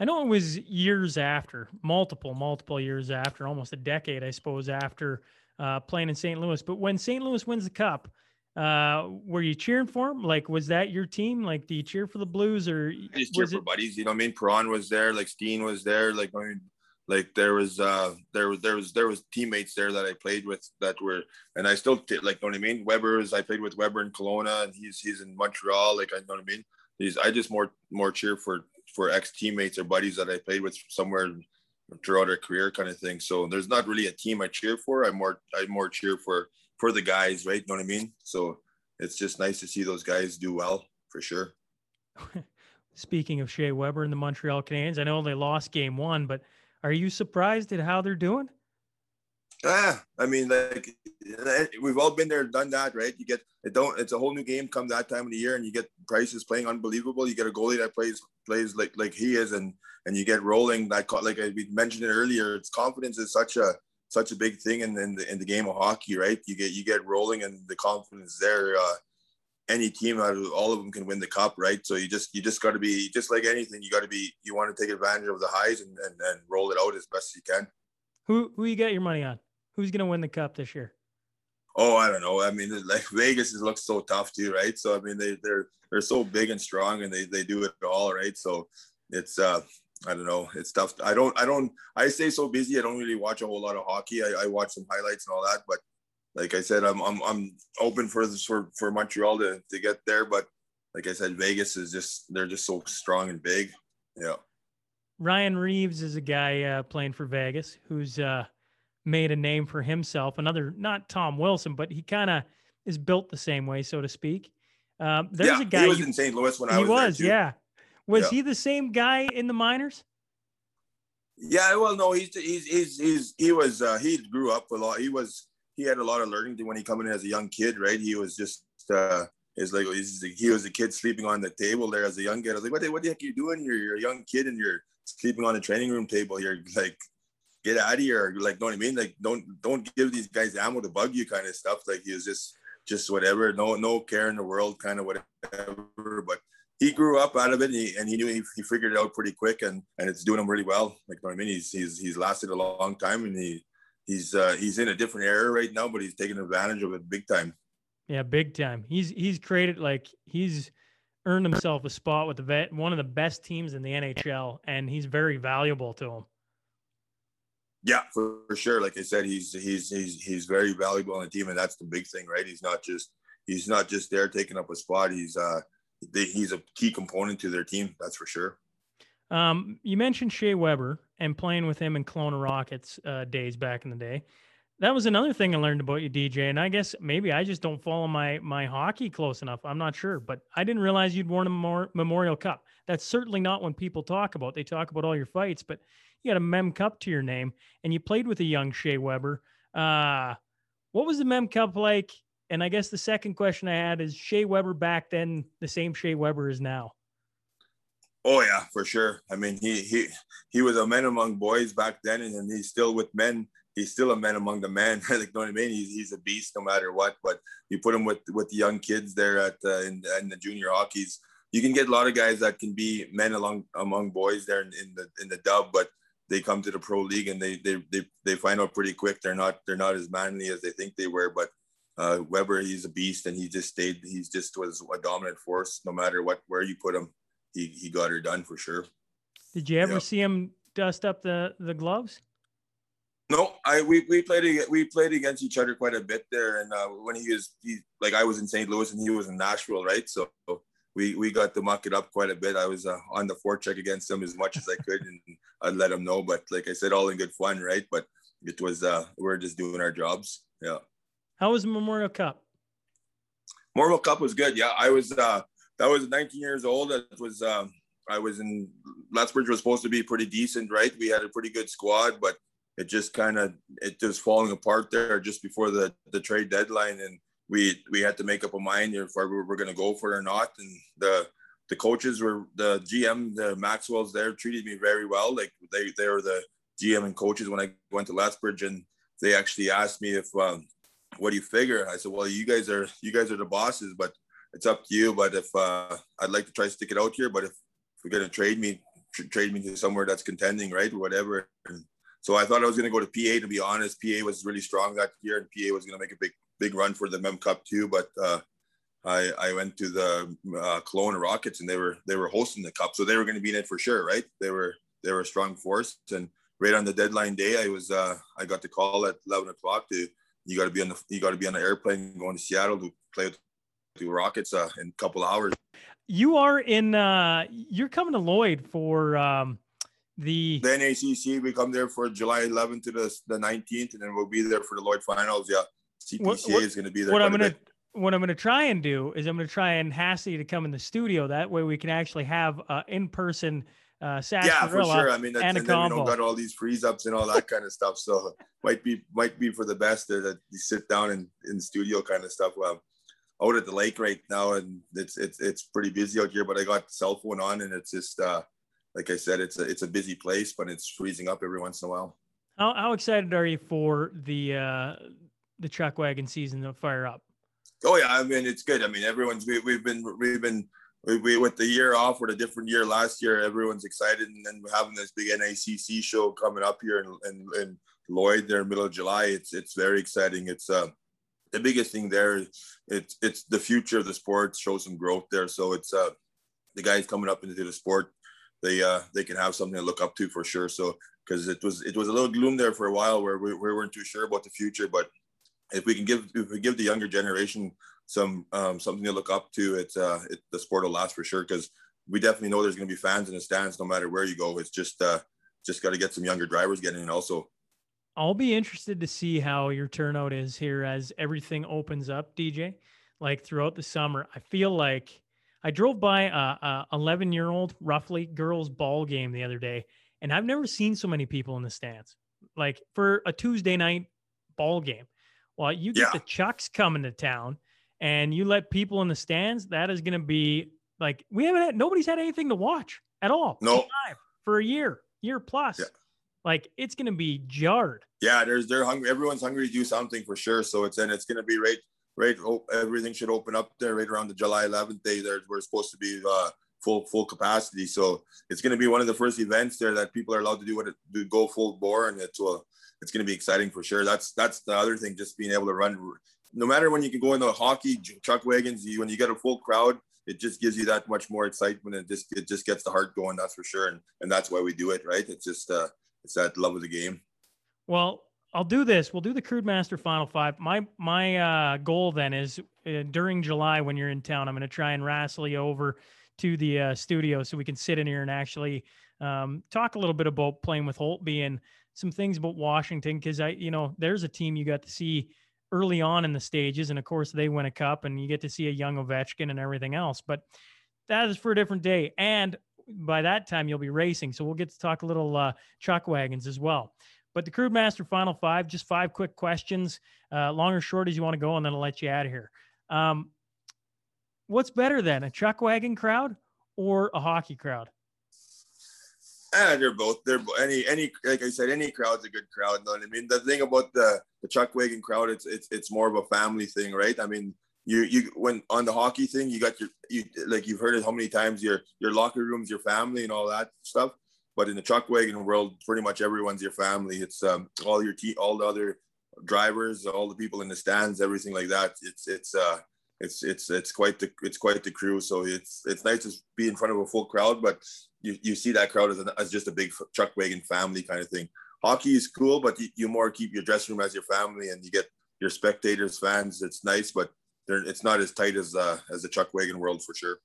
K: I know it was years after, multiple, multiple years after, almost a decade, I suppose, after uh, playing in St. Louis. But when St. Louis wins the cup, uh, were you cheering for him? Like, was that your team? Like, do you cheer for the Blues or
G: I just cheer for it... buddies? You know, what I mean, Perron was there, like Steen was there, like I mean, like there was uh there was there was there was teammates there that I played with that were and I still like you know what I mean. weber's I played with Weber in Kelowna and he's he's in Montreal. Like I know what I mean. He's I just more more cheer for for ex teammates or buddies that I played with somewhere throughout our career, kind of thing. So there's not really a team I cheer for. I more I more cheer for for the guys, right? You know what I mean? So it's just nice to see those guys do well for sure.
K: Speaking of Shea Weber and the Montreal Canadiens, I know they lost game one, but Are you surprised at how they're doing?
G: Ah, I mean, like eh, we've all been there, done that, right? You get it. Don't. It's a whole new game come that time of the year, and you get Price's playing unbelievable. You get a goalie that plays plays like like he is, and and you get rolling. That like we mentioned it earlier. It's confidence is such a such a big thing in, in the in the game of hockey, right? You get you get rolling, and the confidence there. Uh, any team out of all of them can win the cup, right? So you just you just got to be just like anything. You got to be you want to take advantage of the highs and, and and roll it out as best as you can.
K: Who who you got your money on? Who's gonna win the cup this year?
G: Oh, I don't know. I mean, like Vegas is, looks so tough too, right? So I mean, they they're they're so big and strong, and they they do it all, right? So it's uh, I don't know. It's tough. I don't I don't I stay so busy. I don't really watch a whole lot of hockey. I, I watch some highlights and all that, but like I said, I'm I'm I'm open for this for for Montreal to to get there, but like I said, Vegas is just they're just so strong and big. Yeah.
K: Ryan Reaves is a guy uh, playing for Vegas who's uh, made a name for himself. Another, not Tom Wilson, but he kind of is built the same way, so to speak. Um, there's
G: yeah,
K: a guy
G: he was
K: you-
G: in St. Louis when I
K: he
G: was.
K: was,
G: there too.
K: yeah. Was
G: Yeah.
K: he the same guy in the minors?
G: Yeah, well, no, he's he's he's, he's he was uh, he grew up a lot. He was he had a lot of learning to when he come in as a young kid, right? He was just uh, is like he's, he was a kid sleeping on the table there as a young kid. I was like, what the, what the heck are you doing here? You're a young kid and you're sleeping on the training room table. You're like, get out of here. Like, know what I mean? Like, don't don't give these guys ammo to bug you, kind of stuff. Like he was just just whatever, no no care in the world, kind of whatever. But he grew up out of it and he, and he knew he, he figured it out pretty quick and and it's doing him really well. Like you know what i mean? He's he's he's lasted a long time and he he's uh he's in a different era right now but he's taking advantage of it big time.
K: Yeah, big time. He's he's created like he's earned himself a spot with the vet, one of the best teams in the NHL, and he's very valuable to him.
G: yeah for, for sure. Like i said he's he's he's he's very valuable on the team and that's the big thing right? He's not just he's not just there taking up a spot. He's uh he's a key component to their team that's for sure
K: Um, you mentioned Shea Weber and playing with him in Kelowna Rockets uh, days back in the day. That was another thing I learned about you, DJ. And I guess maybe I just don't follow my my hockey close enough. I'm not sure, but I didn't realize you'd won a Memor- Memorial Cup. That's certainly not when people talk about. They talk about all your fights, but you got a Mem Cup to your name, and you played with a young Shea Weber. Uh, what was the Mem Cup like? And I guess the second question I had is Shea Weber back then the same Shea Weber is now.
G: Oh yeah, for sure. I mean, he he he was a man among boys back then, and, he's still with men. He's still a man among the men. like, you know what I mean? He's, he's a beast no matter what. But you put him with with the young kids there at uh, in, in the junior hockeys. You can get a lot of guys that can be men along among boys there in, in the in the dub, but they come to the pro league and they they they they find out pretty quick they're not they're not as manly as they think they were. But uh, Weber, he's a beast, and he just stayed. He's just was a dominant force no matter what where you put him he, he got her done for sure.
K: Did you ever
G: Yeah.
K: see him dust up the the gloves?
G: No, I we, we played we played against each other quite a bit there, and uh, when he was he like I was in St. Louis and he was in Nashville, right? So we we got to muck it up quite a bit. I was uh, on the forecheck against him as much as I could, and I'd let him know. But like I said, all in good fun, right? But it was uh, we're just doing our jobs. Yeah.
K: How was the Memorial Cup?
G: Memorial Cup was good. Yeah, I was. Uh, that was 19 years old. That was. Um, I was in. Lethbridge was supposed to be pretty decent, right? We had a pretty good squad, but it just kind of it just falling apart there just before the the trade deadline, and we we had to make up a mind if we were going to go for it or not. And the the coaches were the GM, the Maxwell's there treated me very well. Like they they were the GM and coaches when I went to Lethbridge, and they actually asked me if. Um, what do you figure? I said, well, you guys are you guys are the bosses, but it's up to you. But if uh, I'd like to try to stick it out here, but if, if we're gonna trade me, tr- trade me to somewhere that's contending, right, or whatever. And so I thought I was gonna go to PA. To be honest, PA was really strong that year, and PA was gonna make a big big run for the Mem Cup too. But uh, I I went to the uh, Kelowna Rockets, and they were they were hosting the cup, so they were gonna be in it for sure, right? They were they were a strong force, and right on the deadline day, I was uh, I got the call at eleven o'clock to you got to be on the you got to be on the airplane going to Seattle to play with the Rockets uh, in a couple hours.
K: You are in. uh You're coming to Lloyd for um the.
G: The NACC we come there for July 11th to the the 19th, and then we'll be there for the Lloyd Finals. Yeah, CPCA
K: What- what-
G: is going to be there.
K: What I'm gonna what I'm gonna try and do is I'm gonna try and Hassy to come in the studio. That way we can actually have uh, in person uh,
G: yeah, for sure. I mean, that's,
K: and
G: and, then we don't got all these freeze ups and all that kind of stuff. So might be might be for the best that you sit down in in studio kind of stuff. Well, out at the lake right now, and it's it's it's pretty busy out here. But I got cell phone on, and it's just uh, like I said, it's a it's a busy place, but it's freezing up every once in a while.
K: How, how excited are you for the uh, the chuck wagon season to fire up?
G: Oh yeah, I mean it's good. I mean everyone's we, we've been we've been we, we with the year off with a different year last year. Everyone's excited, and then we're having this big NACC show coming up here in, in, in Lloyd there, in the middle of July. It's it's very exciting. It's uh the biggest thing there. It's it's the future of the sport. Show some growth there. So it's uh the guys coming up into the sport. They uh they can have something to look up to for sure. So because it was it was a little gloom there for a while where we, we weren't too sure about the future, but if we can give if we give the younger generation some um, something to look up to, it's uh, it, the sport will last for sure. Because we definitely know there's going to be fans in the stands no matter where you go. It's just uh, just got to get some younger drivers getting in also.
K: I'll be interested to see how your turnout is here as everything opens up, DJ. Like throughout the summer, I feel like I drove by a, a 11 year old roughly girls ball game the other day, and I've never seen so many people in the stands. Like for a Tuesday night ball game. Well, you get
G: Yeah.
K: the Chucks coming to town, and you let people in the stands. That is going to be like we haven't had nobody's had anything to watch at all.
G: No.
K: live for a year, year plus.
G: Yeah.
K: Like it's going to be jarred.
G: Yeah, there's they're hungry. Everyone's hungry to do something for sure. So it's and it's going to be right right. Oh, everything should open up there right around the July 11th day. There we're supposed to be uh, full full capacity. So it's going to be one of the first events there that people are allowed to do what it, do go full bore, and it's uh, it's going to be exciting for sure. That's that's the other thing, just being able to run. No matter when you can go in the hockey Chuck wagons, you, when you get a full crowd, it just gives you that much more excitement. It just it just gets the heart going. That's for sure, and and that's why we do it, right? It's just uh, it's that love of the game.
K: Well, I'll do this. We'll do the Crude Master Final Five. My my uh, goal then is uh, during July when you're in town, I'm going to try and wrestle you over to the uh, studio so we can sit in here and actually um, talk a little bit about playing with Holtby and some things about Washington because I, you know, there's a team you got to see early on in the stages, and of course they win a cup, and you get to see a young Ovechkin and everything else. But that is for a different day, and by that time you'll be racing, so we'll get to talk a little uh, chuck wagons as well. But the Crude Master Final Five, just five quick questions, uh, long or short as you want to go, and then I'll let you out of here. Um, what's better then, a chuck wagon crowd or a hockey crowd?
G: Ah, they're both. They're any any like I said, any crowd's a good crowd. You know what I mean? The thing about the the chuck wagon crowd, it's it's it's more of a family thing, right? I mean, you you when on the hockey thing, you got your you like you've heard it how many times your your locker rooms, your family, and all that stuff. But in the chuck wagon world, pretty much everyone's your family. It's um all your te- all the other drivers, all the people in the stands, everything like that. It's it's uh it's it's it's quite the it's quite the crew. So it's it's nice to be in front of a full crowd, but you, you see that crowd as, an, as just a big chuck wagon family kind of thing. Hockey is cool, but you, you more keep your dressing room as your family, and you get your spectators, fans. It's nice, but it's not as tight as uh, as the chuck wagon world for sure.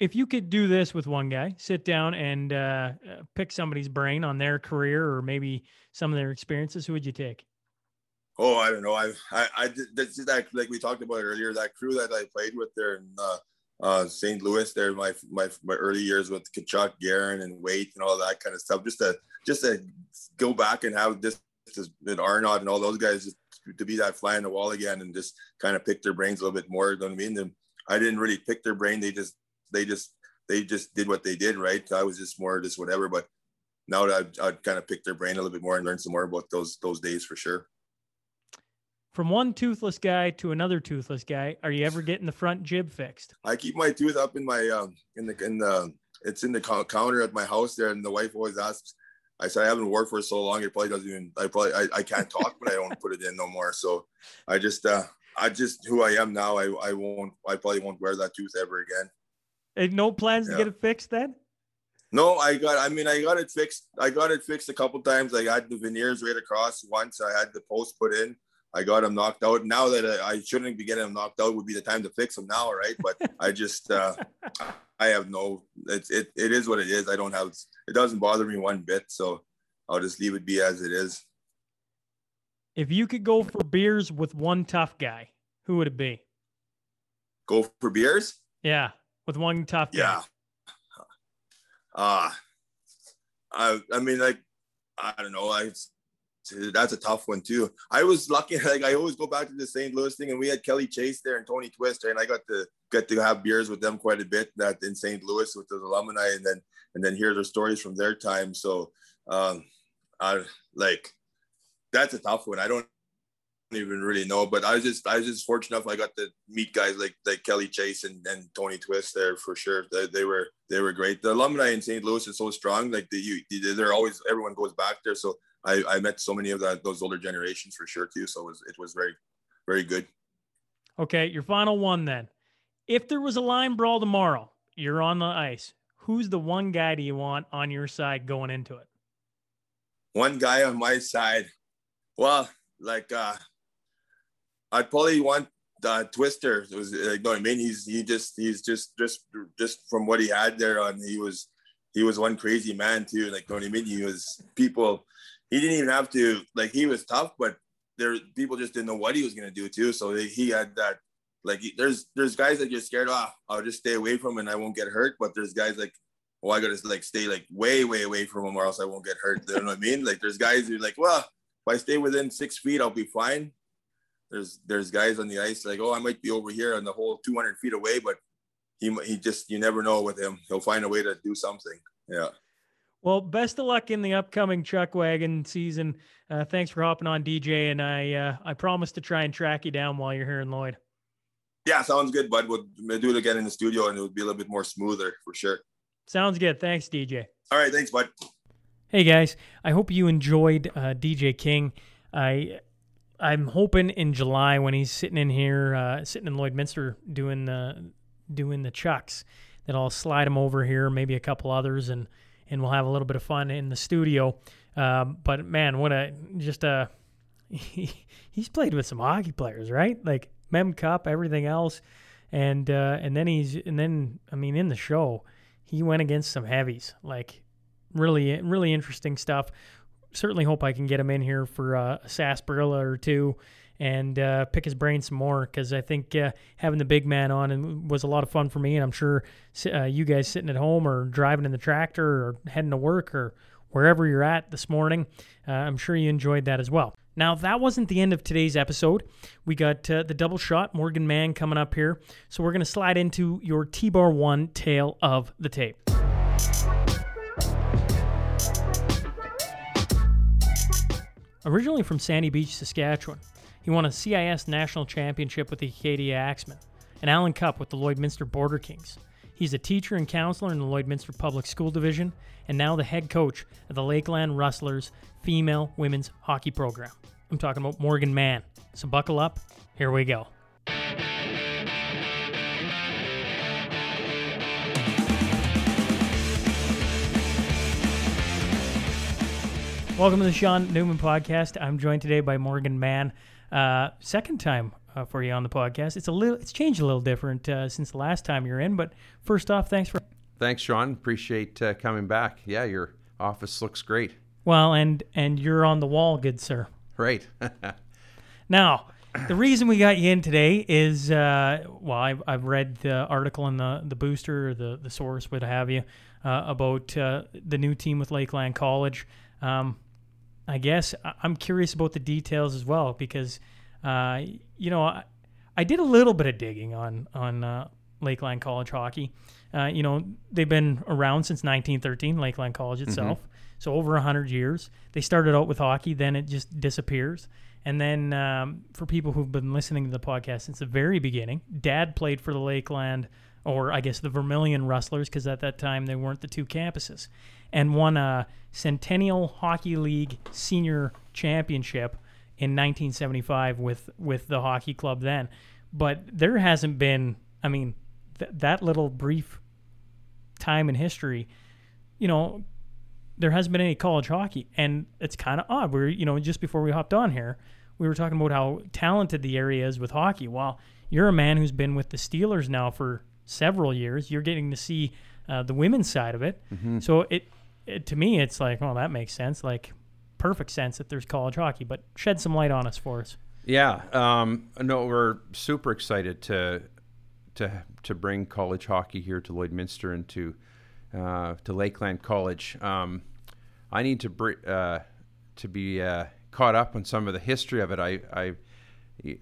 K: If you could do this with one guy, sit down and uh, uh, pick somebody's brain on their career or maybe some of their experiences, who would you take?
G: Oh, I don't know. I I, I did that like we talked about earlier. That crew that I played with there in uh, uh, St. Louis, there my my my early years with Tkachuk, Guerin, and Weight and all that kind of stuff. Just to just to go back and have this, this and Arnott and all those guys just to be that fly on the wall again and just kind of pick their brains a little bit more. You know what I mean? And I didn't really pick their brain. They just they just they just did what they did, right? I was just more just whatever. But now that I'd, I'd kind of pick their brain a little bit more and learn some more about those those days for sure.
K: From one toothless guy to another toothless guy, are you ever getting the front jib fixed?
G: I keep my tooth up in my um in the in the it's in the co- counter at my house there, and the wife always asks. I said I haven't worked for so long. It probably doesn't even. I probably I, I can't talk, but I don't put it in no more. So I just uh I just who I am now. I I won't. I probably won't wear that tooth ever again.
K: And no plans to get it fixed then?
G: No, I got. I mean, I got it fixed. I got it fixed a couple times. I had the veneers right across. Once I had the post put in. I got him knocked out. Now that I, I shouldn't be getting them knocked out, would be the time to fix him now, right? But I just, uh, I have no. It's it, it is what it is. I don't have. It doesn't bother me one bit. So I'll just leave it be as it is.
K: If you could go for beers with one tough guy, who would it be?
G: Go for beers.
K: Yeah, with one tough guy.
G: Yeah. Uh I I mean like I don't know. I that's a tough one too. I was lucky. Like I always go back to the St. Louis thing, and we had Kelly Chase there and Tony Twister, and I got to get to have beers with them quite a bit. That in St. Louis with those alumni, and then and then hear their stories from their time. So, um, I like that's a tough one. I don't even really know, but I was just I was just fortunate enough I got to meet guys like like Kelly Chase and, and Tony Twist there for sure. They, they were they were great. The alumni in St. Louis is so strong. Like the you they're always everyone goes back there. So I, I met so many of that those older generations for sure too. So it was it was very very good.
K: Okay, your final one then. If there was a line brawl tomorrow, you're on the ice. Who's the one guy do you want on your side going into it?
G: One guy on my side. Well, like uh I'd probably want uh, Twister. It was like, no, I mean, he's he just he's just just just from what he had there on, he was he was one crazy man too. Like, you know I mean? He was people. He didn't even have to like. He was tough, but there people just didn't know what he was gonna do too. So they, he had that. Like, there's there's guys that you're scared. Oh, I'll just stay away from him and I won't get hurt. But there's guys like, oh, I gotta like stay like way way away from him or else I won't get hurt. You know what I mean? Like, there's guys who like, well, if I stay within six feet, I'll be fine there's there's guys on the ice like, oh, I might be over here on the whole 200 feet away, but he he just you never know with him. He'll find a way to do something. Yeah.
K: Well, best of luck in the upcoming chuck wagon season. Uh, thanks for hopping on, DJ, and I uh, I promise to try and track you down while you're here in Lloyd.
G: Yeah, sounds good, bud. We'll, we'll do it again in the studio, and it would be a little bit more smoother for sure.
K: Sounds good. Thanks, DJ.
G: All right, thanks, bud.
K: Hey guys, I hope you enjoyed uh, DJ King. I I'm hoping in July when he's sitting in here, uh, sitting in Lloydminster doing the doing the chucks, that I'll slide him over here, maybe a couple others, and and we'll have a little bit of fun in the studio. Um, but man, what a just a he, he's played with some hockey players, right? Like Mem Cup, everything else, and uh, and then he's and then I mean in the show he went against some heavies, like really really interesting stuff certainly hope I can get him in here for uh, a sarsaparilla or two and uh, pick his brain some more because I think uh, having the big man on was a lot of fun for me. And I'm sure uh, you guys sitting at home or driving in the tractor or heading to work or wherever you're at this morning, uh, I'm sure you enjoyed that as well. Now, that wasn't the end of today's episode. We got uh, the double shot, Morgan Mann, coming up here. So we're going to slide into your T Bar 1 tale of the tape. Originally from Sandy Beach, Saskatchewan, he won a CIS national championship with the Acadia Axemen, an Allen Cup with the Lloydminster Border Kings. He's a teacher and counselor in the Lloydminster Public School Division and now the head coach of the Lakeland Rustlers female women's hockey program. I'm talking about Morgan Mann. So buckle up, here we go. Welcome to the Sean Newman podcast. I'm joined today by Morgan Mann. Uh, second time uh, for you on the podcast. It's a little, it's changed a little different uh, since the last time you're in. But first off, thanks for.
A: Thanks, Sean. Appreciate uh, coming back. Yeah, your office looks great.
K: Well, and and you're on the wall, good sir.
A: Right.
K: now, the reason we got you in today is, uh, well, I've, I've read the article in the the booster, or the the source, what have you, uh, about uh, the new team with Lakeland College. Um, I guess I'm curious about the details as well because, uh, you know, I, I, did a little bit of digging on on uh, Lakeland College hockey. Uh, you know, they've been around since 1913, Lakeland College mm-hmm. itself, mm-hmm. so over hundred years. They started out with hockey, then it just disappears. And then um, for people who've been listening to the podcast since the very beginning, Dad played for the Lakeland, or I guess the Vermilion Rustlers, because at that time they weren't the two campuses and won a Centennial Hockey League Senior Championship in 1975 with with the hockey club then. But there hasn't been, I mean, th- that little brief time in history, you know, there hasn't been any college hockey, and it's kind of odd. We're you know just before we hopped on here, we were talking about how talented the area is with hockey. Well, you're a man who's been with the Steelers now for several years. You're getting to see uh, the women's side of it. Mm-hmm. So it it, to me, it's like, well, that makes sense. Like, perfect sense that there's college hockey. But shed some light on us for us.
A: Yeah, um, no, we're super excited to to to bring college hockey here to Lloydminster and to uh, to Lakeland College. Um, I need to br- uh, to be uh, caught up on some of the history of it. I I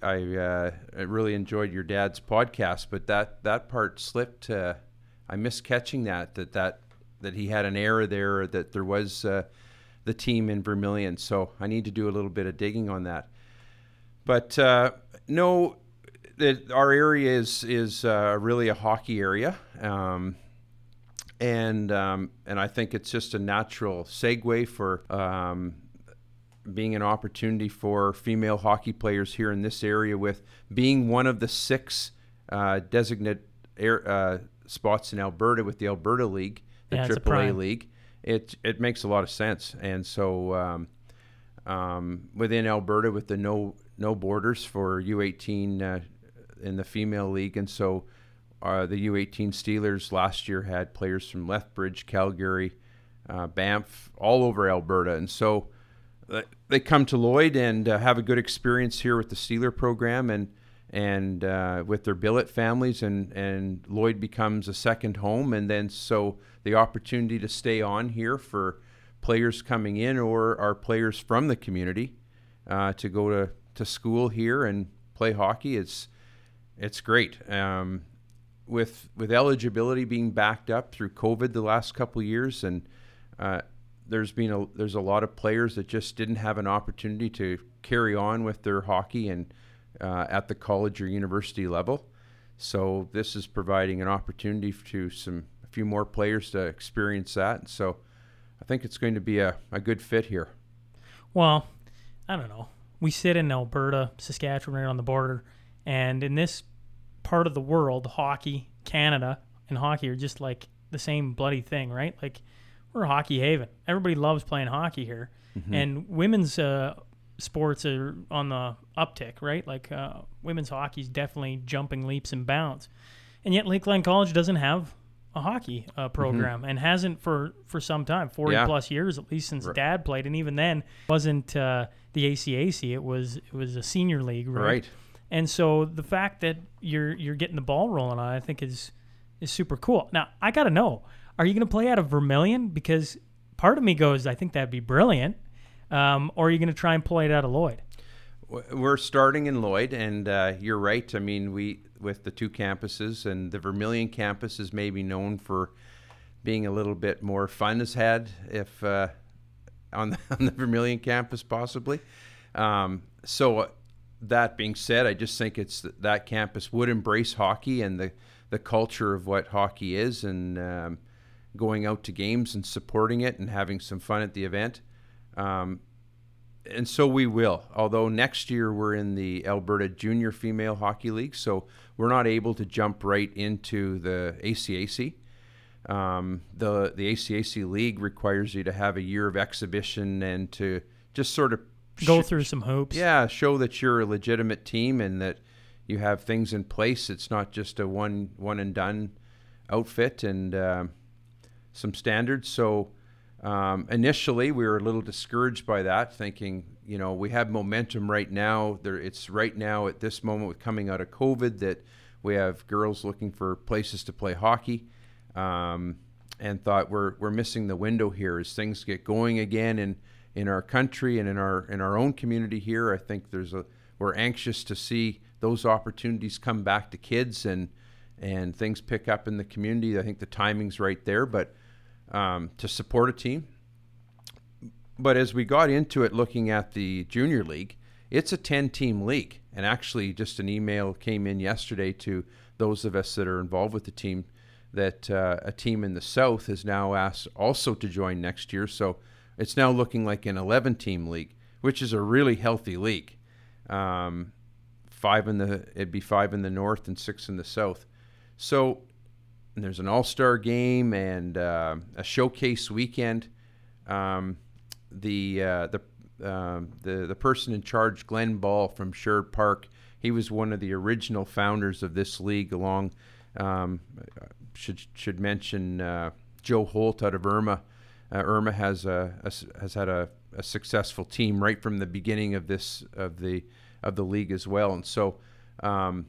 A: I, uh, I really enjoyed your dad's podcast, but that that part slipped. Uh, I missed catching that that that that he had an error there, that there was uh, the team in Vermilion. So I need to do a little bit of digging on that. But uh, no, it, our area is is uh, really a hockey area. Um, and um, and I think it's just a natural segue for um, being an opportunity for female hockey players here in this area, with being one of the six uh, designated air, uh, spots in Alberta with the Alberta League, the
K: Yeah,
A: AAA. League. It it makes a lot of sense, and so um, um, within Alberta with the no no borders for U18 uh, in the female league, and so uh, the U18 Steelers last year had players from Lethbridge, Calgary, uh, Banff, all over Alberta, and so they come to Lloyd and uh, have a good experience here with the Steeler program and and uh, with their billet families, and and Lloyd becomes a second home, and then so the opportunity to stay on here for players coming in or our players from the community uh, to go to, to school here and play hockey. It's it's great. Um, with with eligibility being backed up through COVID the last couple years, and uh, there's been a there's a lot of players that just didn't have an opportunity to carry on with their hockey and uh, at the college or university level. So this is providing an opportunity to some a few more players to experience that. So I think it's going to be a, a good fit here.
K: Well, I don't know. We sit in Alberta, Saskatchewan, right on the border, and in this part of the world, hockey, Canada, and hockey are just like the same bloody thing, right? Like we're a hockey haven. Everybody loves playing hockey here, and women's uh, sports are on the uptick, right? Like uh, women's hockey is definitely jumping leaps and bounds, and yet Lakeland College doesn't have a hockey uh, program and hasn't for for some time 40
A: Yeah.
K: plus years at least since
A: Right.
K: dad played and even then wasn't uh, the ACAC it was it was a senior league right?
A: Right.
K: and so the fact that you're you're getting the ball rolling on I think is is super cool now I got to know are you going to play out of Vermilion because part of me goes I think that'd be brilliant um, or are you going to try and play it out of Lloyd
A: We're starting in Lloyd, and uh, you're right. I mean, we with the two campuses, and the Vermilion campus is maybe known for being a little bit more fun has had if uh, on the, on the Vermilion campus possibly. Um, so uh, that being said, I just think it's th- that campus would embrace hockey and the the culture of what hockey is, and um, going out to games and supporting it and having some fun at the event. Um, and so we will. Although next year we're in the Alberta Junior Female Hockey League, so we're not able to jump right into the ACAC. Um, the the ACAC league requires you to have a year of exhibition and to just sort of
K: go
A: sh-
K: through some hoops
A: yeah, show that you're a legitimate team and that you have things in place. It's not just a one one and done outfit and um, some standards. So um, initially, we were a little discouraged by that, thinking, you know, we have momentum right now. There, it's right now at this moment with coming out of COVID that we have girls looking for places to play hockey. Um, and thought we're we're missing the window here as things get going again in in our country and in our in our own community here. I think there's a we're anxious to see those opportunities come back to kids and and things pick up in the community. I think the timing's right there, but um, to support a team. But as we got into it, looking at the junior league, it's a 10 team league. And actually, just an email came in yesterday to those of us that are involved with the team that uh, a team in the South is now asked also to join next year. So it's now looking like an 11 team league, which is a really healthy league. Um, five in the it'd be five in the north and six in the south. So there's an all star game and uh, a showcase weekend. Um, the uh, the um, the the person in charge, Glenn Ball from Sherwood Park, he was one of the original founders of this league. Along um, should should mention uh, Joe Holt out of Irma. Uh, Irma has a, a has had a, a successful team right from the beginning of this of the of the league as well, and so. Um,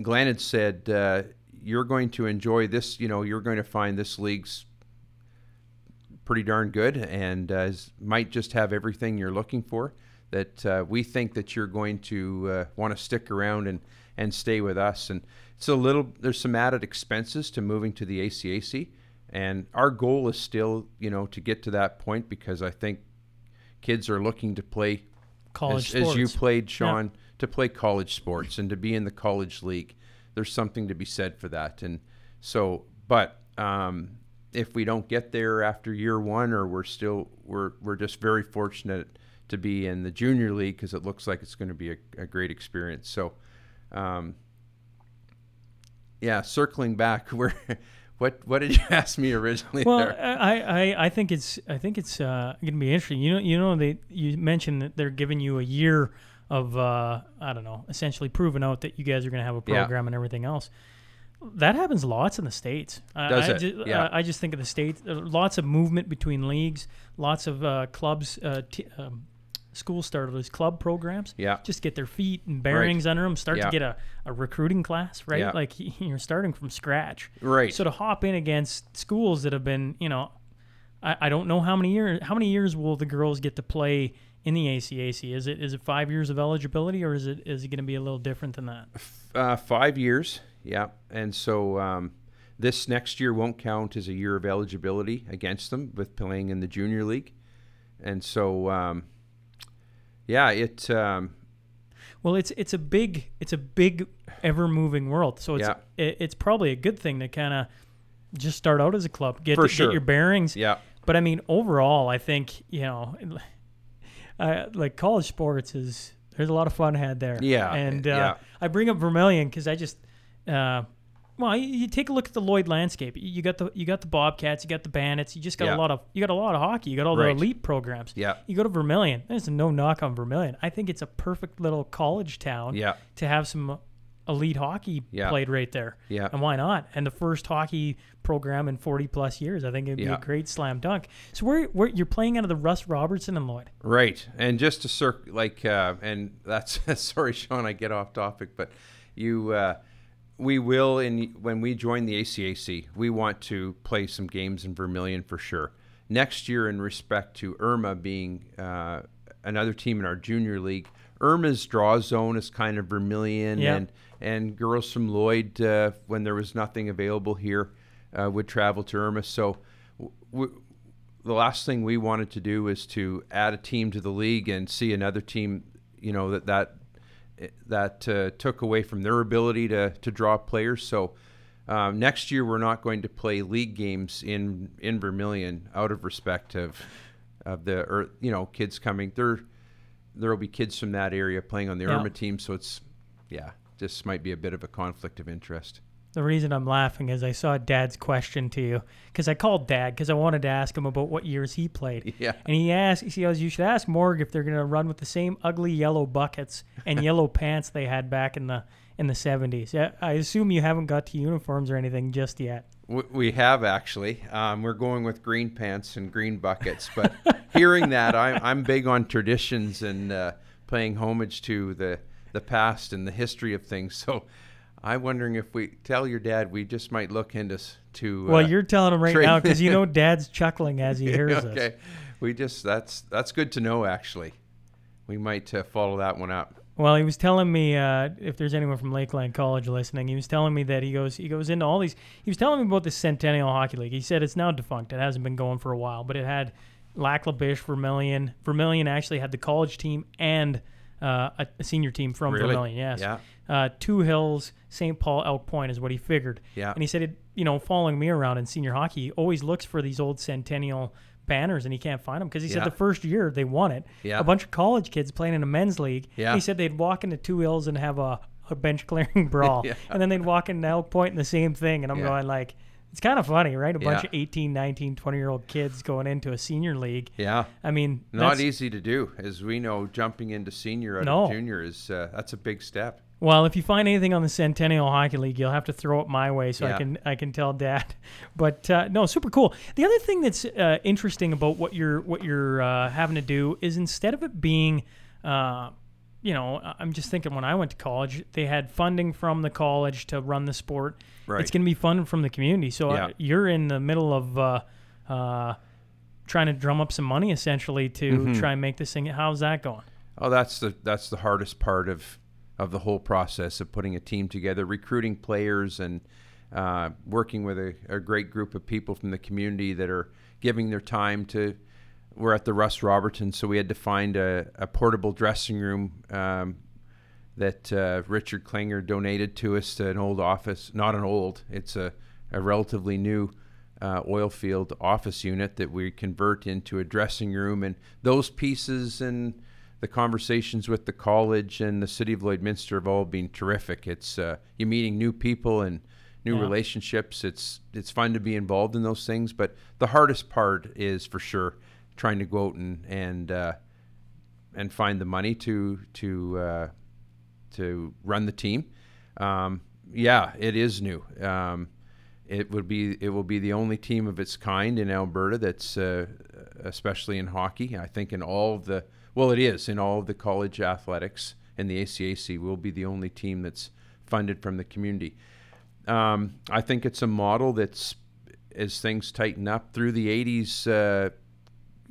A: Glenn had said, uh, you're going to enjoy this. You know, you're going to find this league's pretty darn good and uh, might just have everything you're looking for. That uh, we think that you're going to uh, want to stick around and and stay with us. And it's a little. There's some added expenses to moving to the ACAC, and our goal is still, you know, to get to that point because I think kids are looking to play
K: College
A: as, as you played, Sean, to play college sports and to be in the college league. There's something to be said for that. And so, but um, if we don't get there after year one, or we're still we're we're just very fortunate to be in the junior league because it looks like it's going to be a, a great experience. So, um, yeah, circling back, where what what did you ask me originally?
K: Well,
A: there?
K: I, I, I think it's I think it's uh, going to be interesting. You know, you know they you mentioned that they're giving you a year of uh, I don't know, essentially proving out that you guys are going to have a
A: Yeah.
K: program and everything else. That happens lots in the states. I-
A: Does
K: I
A: it?
K: ju-
A: Yeah.
K: I, I just think of the states. uh, Lots of movement between leagues. Lots of uh, clubs, uh, t- um, school club programs.
A: Yeah.
K: Just get their feet and bearings under them. Start
A: Yeah.
K: to get a, a recruiting class, right?
A: Yeah.
K: Like you're starting from scratch.
A: right.
K: So to hop in against schools that have been, you know, I, I don't know how many years how many years will the girls get to play in the ACAC? Is it is it five years of eligibility or is it is it going to be a little different than that?
A: Uh, five years, yeah. And so um, this next year won't count as a year of eligibility against them with playing in the junior league. And so, um, yeah, it. Um,
K: Well, it's it's a big it's a big ever moving world. So it's
A: Yeah.
K: it, it's probably a good thing to kind of just start out as a club, get get
A: sure.
K: your bearings.
A: yeah,
K: But I mean, overall, I think you know, uh, like college sports is there's a lot of fun had there.
A: Yeah,
K: and uh,
A: yeah.
K: I bring up Vermilion because I just, uh, well, you, you take a look at the Lloyd landscape. You got the you got the Bobcats, you got the Bandits, you just got
A: Yeah.
K: a lot of you got a lot of hockey. You got all
A: Right.
K: the elite programs.
A: Yeah.
K: You go to Vermilion. There's no knock on Vermilion. I think it's a perfect little college town.
A: Yeah.
K: To have some elite hockey
A: Yeah.
K: played right there.
A: Yeah.
K: And why not? And the first hockey program in 40 plus years. I think it'd be
A: Yeah.
K: a great slam dunk. So where, where you're playing out of the Russ Robertson and Lloyd.
A: right. And just to circ, like, uh, and that's sorry, Sean, I get off topic, but you, uh, we will in when we join the ACAC, we want to play some games in Vermilion for sure. Next year, in respect to Irma being uh, another team in our junior league, Irma's draw zone is kind of Vermilion,
K: Yeah.
A: and and girls from Lloyd, uh, when there was nothing available here, uh, would travel to Irma. So. W- w- the last thing we wanted to do was to add a team to the league and see another team, you know, that that that uh, took away from their ability to to draw players. So um, next year we're not going to play league games in in Vermilion out of respect of of the or you know kids coming. There there will be kids from that area playing on the
K: Yeah.
A: Irma team. So it's yeah, this might be a bit of a conflict of interest.
K: The reason I'm laughing is I saw Dad's question to you because I called Dad because I wanted to ask him about what years he played.
A: Yeah.
K: And he asked, he goes, "You should ask Morg if they're going to run with the same ugly yellow buckets and yellow pants they had back in the in the 70s." Yeah, I assume you haven't got to uniforms or anything just yet.
A: We have actually. Um, we're going with green pants and green buckets. But hearing that, I, I'm big on traditions and uh, paying homage to the the past and the history of things. So I'm wondering if we tell your dad, we just might look into to.
K: Well,
A: uh,
K: you're telling him right now because you know Dad's chuckling as he hears us.
A: okay. We just that's that's good to know. Actually, we might uh, follow that one up.
K: Well, he was telling me uh, if there's anyone from Lakeland College listening, he was telling me that he goes he goes into all these. He was telling me about the Centennial Hockey League. He said it's now defunct. It hasn't been going for a while, but it had Lac La Biche, Vermilion. Vermilion actually had the college team and uh, a, a senior team from
A: Really?
K: Vermilion. Yes.
A: Yeah.
K: Uh, Two Hills, St. Paul, Elk Point is what he figured.
A: Yeah.
K: And he said, it, you know, following me around in senior hockey, he always looks for these old Centennial banners and he can't find them because he
A: Yeah.
K: said the first year they won it.
A: Yeah.
K: A bunch of college kids playing in a men's league.
A: Yeah.
K: He said they'd walk into Two Hills and have a, a bench clearing brawl.
A: Yeah.
K: And then they'd walk into Elk Point and the same thing. And I'm
A: Yeah.
K: going like, it's kind of funny, right? A bunch of 18, 19, 20 year old kids going into a senior league.
A: Yeah.
K: I mean,
A: Not easy to do, as we know. Jumping into senior out
K: No.
A: of junior is uh, that's a big step.
K: Well, if you find anything on the Centennial Hockey League, you'll have to throw it my way so I can I can tell Dad. But uh, no, super cool. The other thing that's uh, interesting about what you're what you're uh, having to do is instead of it being uh, you know, I'm just thinking when I went to college, they had funding from the college to run the sport.
A: Right.
K: It's going to be funded from the community. So uh, you're in the middle of uh, uh, trying to drum up some money essentially to
A: Mm-hmm.
K: try and make this thing. How's that going?
A: Oh, that's the that's the hardest part of of the whole process of putting a team together, recruiting players, and uh, working with a, a great group of people from the community that are giving their time to. We're at the Russ Robertson, so we had to find a, a portable dressing room um, that uh, Richard Klinger donated to us to an old office, not an old, it's a, a relatively new uh, oil field office unit that we convert into a dressing room. And those pieces and the conversations with the college and the city of Lloydminster have all been terrific. It's uh, you're meeting new people and new
K: Yeah.
A: relationships. It's it's fun to be involved in those things, but the hardest part is for sure trying to go out and and uh, and find the money to to uh, to run the team. Um, yeah, it is new. Um, it would be it will be the only team of its kind in Alberta that's uh, especially in hockey. I think in all of the well, it is in all of the college athletics in the ACAC. We'll be the only team that's funded from the community. Um, I think it's a model that's as things tighten up through the 80s. Uh,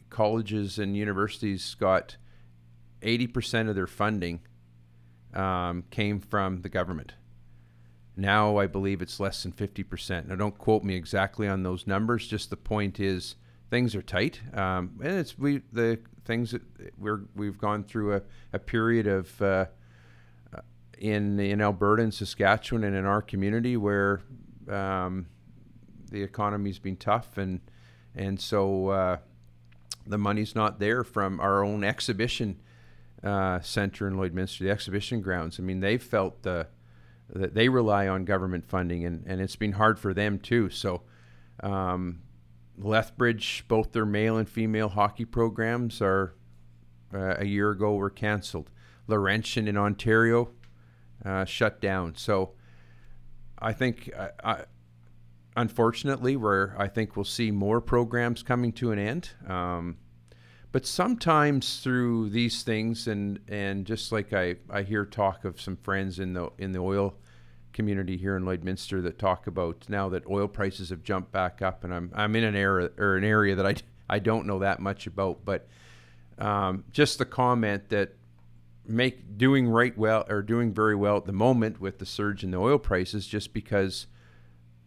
A: colleges and universities got 80% of their funding um, came from the government. Now I believe it's less than 50%. Now don't quote me exactly on those numbers. Just the point is things are tight, um, and it's we the things that we're we've gone through a, a period of uh, in in Alberta and Saskatchewan and in our community where um, the economy's been tough and and so uh, the money's not there from our own exhibition uh, center in Lloydminster, the exhibition grounds. I mean, they've felt the that they rely on government funding, and, and it's been hard for them too. So, um, Lethbridge, both their male and female hockey programs are uh, a year ago were canceled. Laurentian in Ontario uh, shut down. So, I think I, I, unfortunately, where I think we'll see more programs coming to an end. Um, but sometimes through these things, and and just like I, I hear talk of some friends in the in the oil community here in Lloydminster that talk about now that oil prices have jumped back up, and I'm I'm in an area or an area that I I don't know that much about, but um, just the comment that make doing right well or doing very well at the moment with the surge in the oil prices just because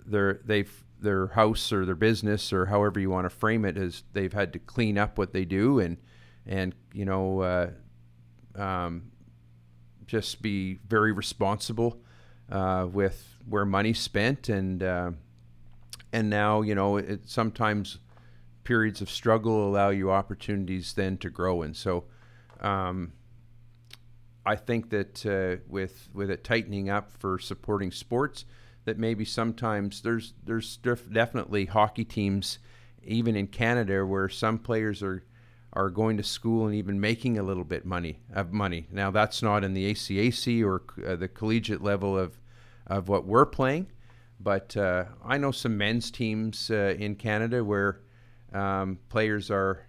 A: they're they've their house or their business or however you want to frame it is they've had to clean up what they do and and you know uh, um, just be very responsible uh, with where money's spent and uh, and now you know it sometimes periods of struggle allow you opportunities then to grow and so um, I think that uh, with with it tightening up for supporting sports, that maybe sometimes there's there's def- definitely hockey teams, even in Canada, where some players are are going to school and even making a little bit money of money. Now that's not in the ACAC or uh, the collegiate level of of what we're playing, but uh, I know some men's teams uh, in Canada where um, players are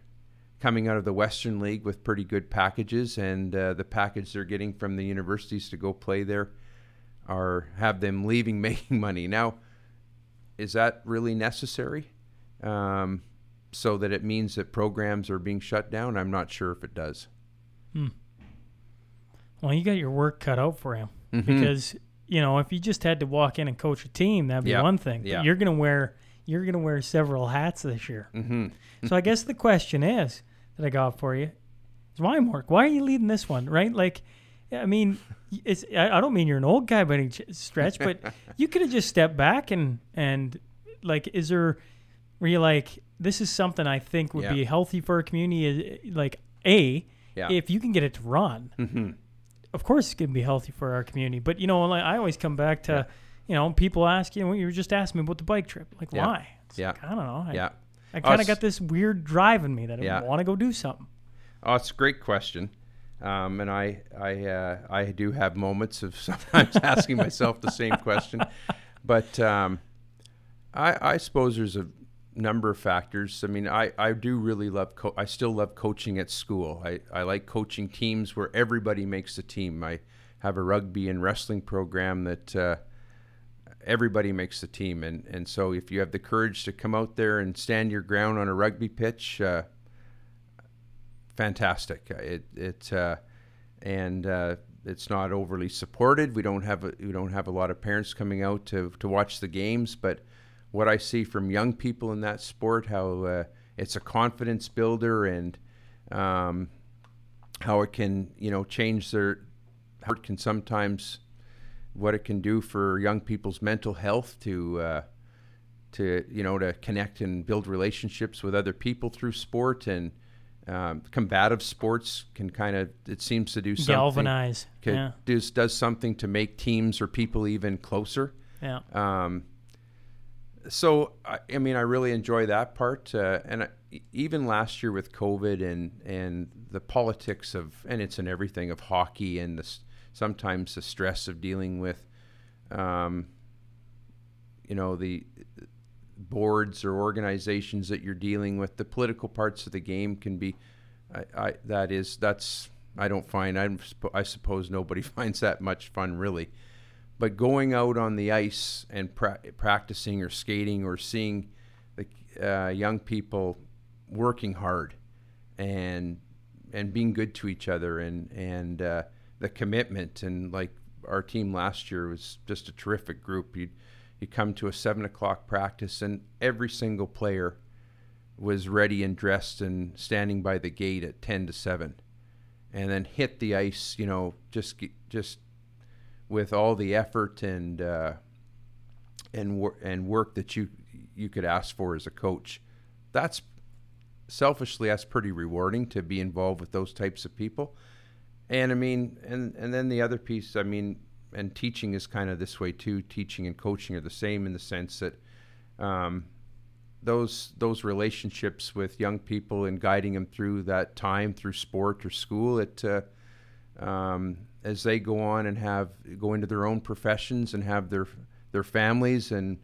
A: coming out of the Western League with pretty good packages, and uh, the package they're getting from the universities to go play there are have them leaving making money. Now, is that really necessary? Um, so that it means that programs are being shut down? I'm not sure if it does.
K: Well, you got your work cut out for him
A: Mhm.
K: because you know if you just had to walk in and coach a team, that'd be
A: Yeah,
K: one thing.
A: Yeah.
K: you're gonna wear you're gonna wear several hats this year.
A: Mm-hmm.
K: so I guess the question is that I got for you is why work? Why are you leading this one? Right? Like, I mean, it's I I don't mean you're an old guy by any stretch, but you could have just stepped back and and like, is there were you like this is something I think would
A: Yeah.
K: be healthy for a community? uh, Like, a
A: Yeah.
K: if you can get it to run,
A: Mm-hmm.
K: of course it's going to be healthy for our community. But you know, like, I always come back to, you know, people ask you, know, you were just asking me about the bike trip. Like,
A: Yeah.
K: why? It's
A: Yeah.
K: like, I don't know. I,
A: Yeah.
K: I
A: Oh,
K: kind of
A: it's-
K: got this weird drive in me that
A: Yeah.
K: I want to go do something.
A: Oh, it's a great question, um, and I I uh, I do have moments of sometimes asking myself the same question, but um, I I suppose there's a number of factors. I mean, I, I do really love co- I still love coaching at school. I, I like coaching teams where everybody makes the team. I have a rugby and wrestling program that uh, everybody makes the team, and and so if you have the courage to come out there and stand your ground on a rugby pitch, uh, fantastic. It it uh, and uh, it's not overly supported. We don't have a, we don't have a lot of parents coming out to to watch the games, but what I see from young people in that sport, how uh, it's a confidence builder and um, how it can you know change their how it can sometimes what it can do for young people's mental health to uh, to you know to connect and build relationships with other people through sport and um, combative sports can kind of it seems to do something
K: Galvanize.
A: can,
K: Yeah.
A: does does something to make teams or people even closer.
K: Yeah.
A: Um, so I, I mean, I really enjoy that part, uh, and I, even last year with COVID and and the politics of and it's in everything of hockey and the, sometimes the stress of dealing with, um, you know, the boards or organizations that you're dealing with. The political parts of the game can be, I, I that is that's I don't find I'm, I suppose nobody finds that much fun really but going out on the ice and pra- practicing or skating or seeing the uh, young people working hard and and being good to each other and and uh, the commitment and like our team last year was just a terrific group. You you come to a seven o'clock practice and every single player was ready and dressed and standing by the gate at ten to seven, and then hit the ice. You know, just just with all the effort and uh, and wor- and work that you you could ask for as a coach. That's selfishly that's pretty rewarding to be involved with those types of people. And I mean, and and then the other piece, I mean, and teaching is kind of this way too. Teaching and coaching are the same in the sense that um, those those relationships with young people and guiding them through that time through sport or school, it uh, um, as they go on and have go into their own professions and have their their families and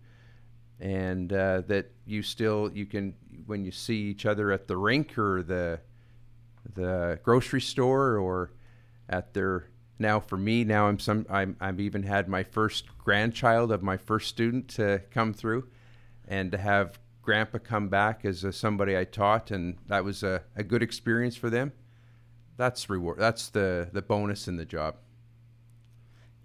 A: and uh, that you still you can when you see each other at the rink or the the grocery store or at their now for me now I'm some I'm, I've even had my first grandchild of my first student to come through and to have grandpa come back as a, somebody I taught and that was a, a good experience for them that's reward that's the the bonus in the job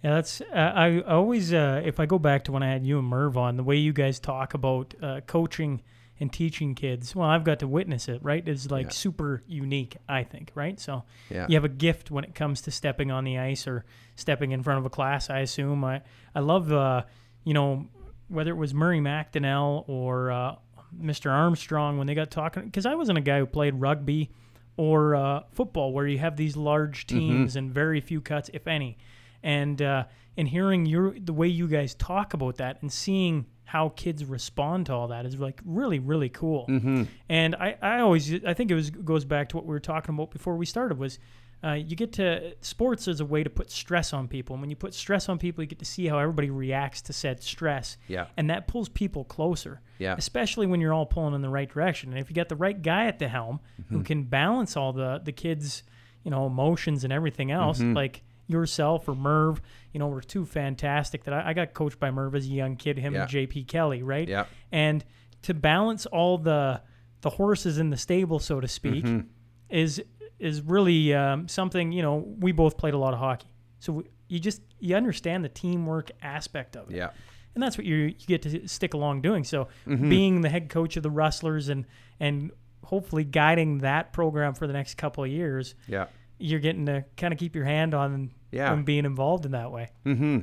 K: Yeah, that's. Uh, I always, uh, if I go back to when I had you and Merv on, the way you guys talk about uh, coaching and teaching kids. Well, I've got to witness it. Right, is like
A: Yeah.
K: super unique. I think. Right, so
A: yeah
K: you have a gift when it comes to stepping on the ice or stepping in front of a class. I assume. I I love, uh, you know, whether it was Murray McDonnell or uh, Mr. Armstrong when they got talking. Because I wasn't a guy who played rugby or uh, football, where you have these large teams and very few cuts, if any. And uh, and hearing your the way you guys talk about that and seeing how kids respond to all that is like really really cool.
A: mm-hmm.
K: And I, I always I think it was goes back to what we were talking about before we started was uh, you get to sports as a way to put stress on people. And when you put stress on people, you get to see how everybody reacts to said stress,
A: yeah
K: and that pulls people closer.
A: yeah
K: Especially when you're all pulling in the right direction. And if you got the right guy at the helm who can balance all the the kids, you know, emotions and everything else, like yourself or Merv, you know, were two fantastic. That I, I got coached by Merv as a young kid, him
A: Yeah.
K: and JP Kelly, right?
A: yeah
K: and to balance all the the horses in the stable, so to speak,
A: Mhm.
K: is is really um, something. You know, we both played a lot of hockey, so we, you just you understand the teamwork aspect of it,
A: yeah
K: and that's what you you get to stick along doing. So
A: Mhm.
K: being the head coach of the Rustlers and and hopefully guiding that program for the next couple of years,
A: yeah
K: you're getting to kind of keep your hand on
A: Yeah.
K: on being involved in that way.
A: hmm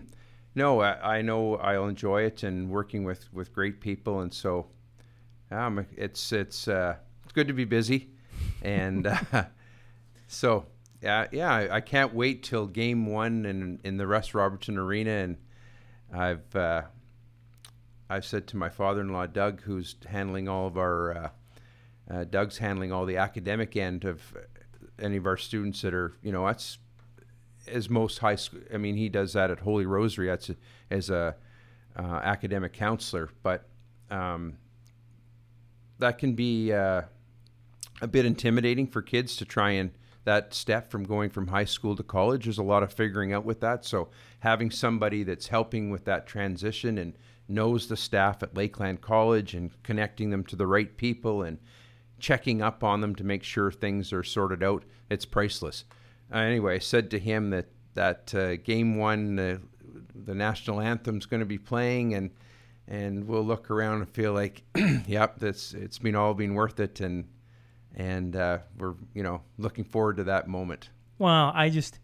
A: No, I, I know I'll enjoy it and working with, with great people, and so um, it's it's uh, it's good to be busy, and uh, so yeah, yeah, I, I can't wait till game one in in the Russ Robertson Arena, and I've uh, I've said to my father-in-law Doug, who's handling all of our uh, uh, Doug's handling all the academic end of any of our students that are you know that's as most high school. I mean, he does that at Holy Rosary. That's a, as a uh, academic counselor. But um, that can be uh, a bit intimidating for kids to try and that step from going from high school to college. There's a lot of figuring out with that. So having somebody that's helping with that transition and knows the staff at Lakeland College and connecting them to the right people and checking up on them to make sure things are sorted out, it's priceless. Uh, anyway, I said to him that that uh, game one, uh, the national anthem's going to be playing, and and we'll look around and feel like, yep, that's it's been all been worth it, and and uh, we're you know looking forward to that moment.
K: Well, I just,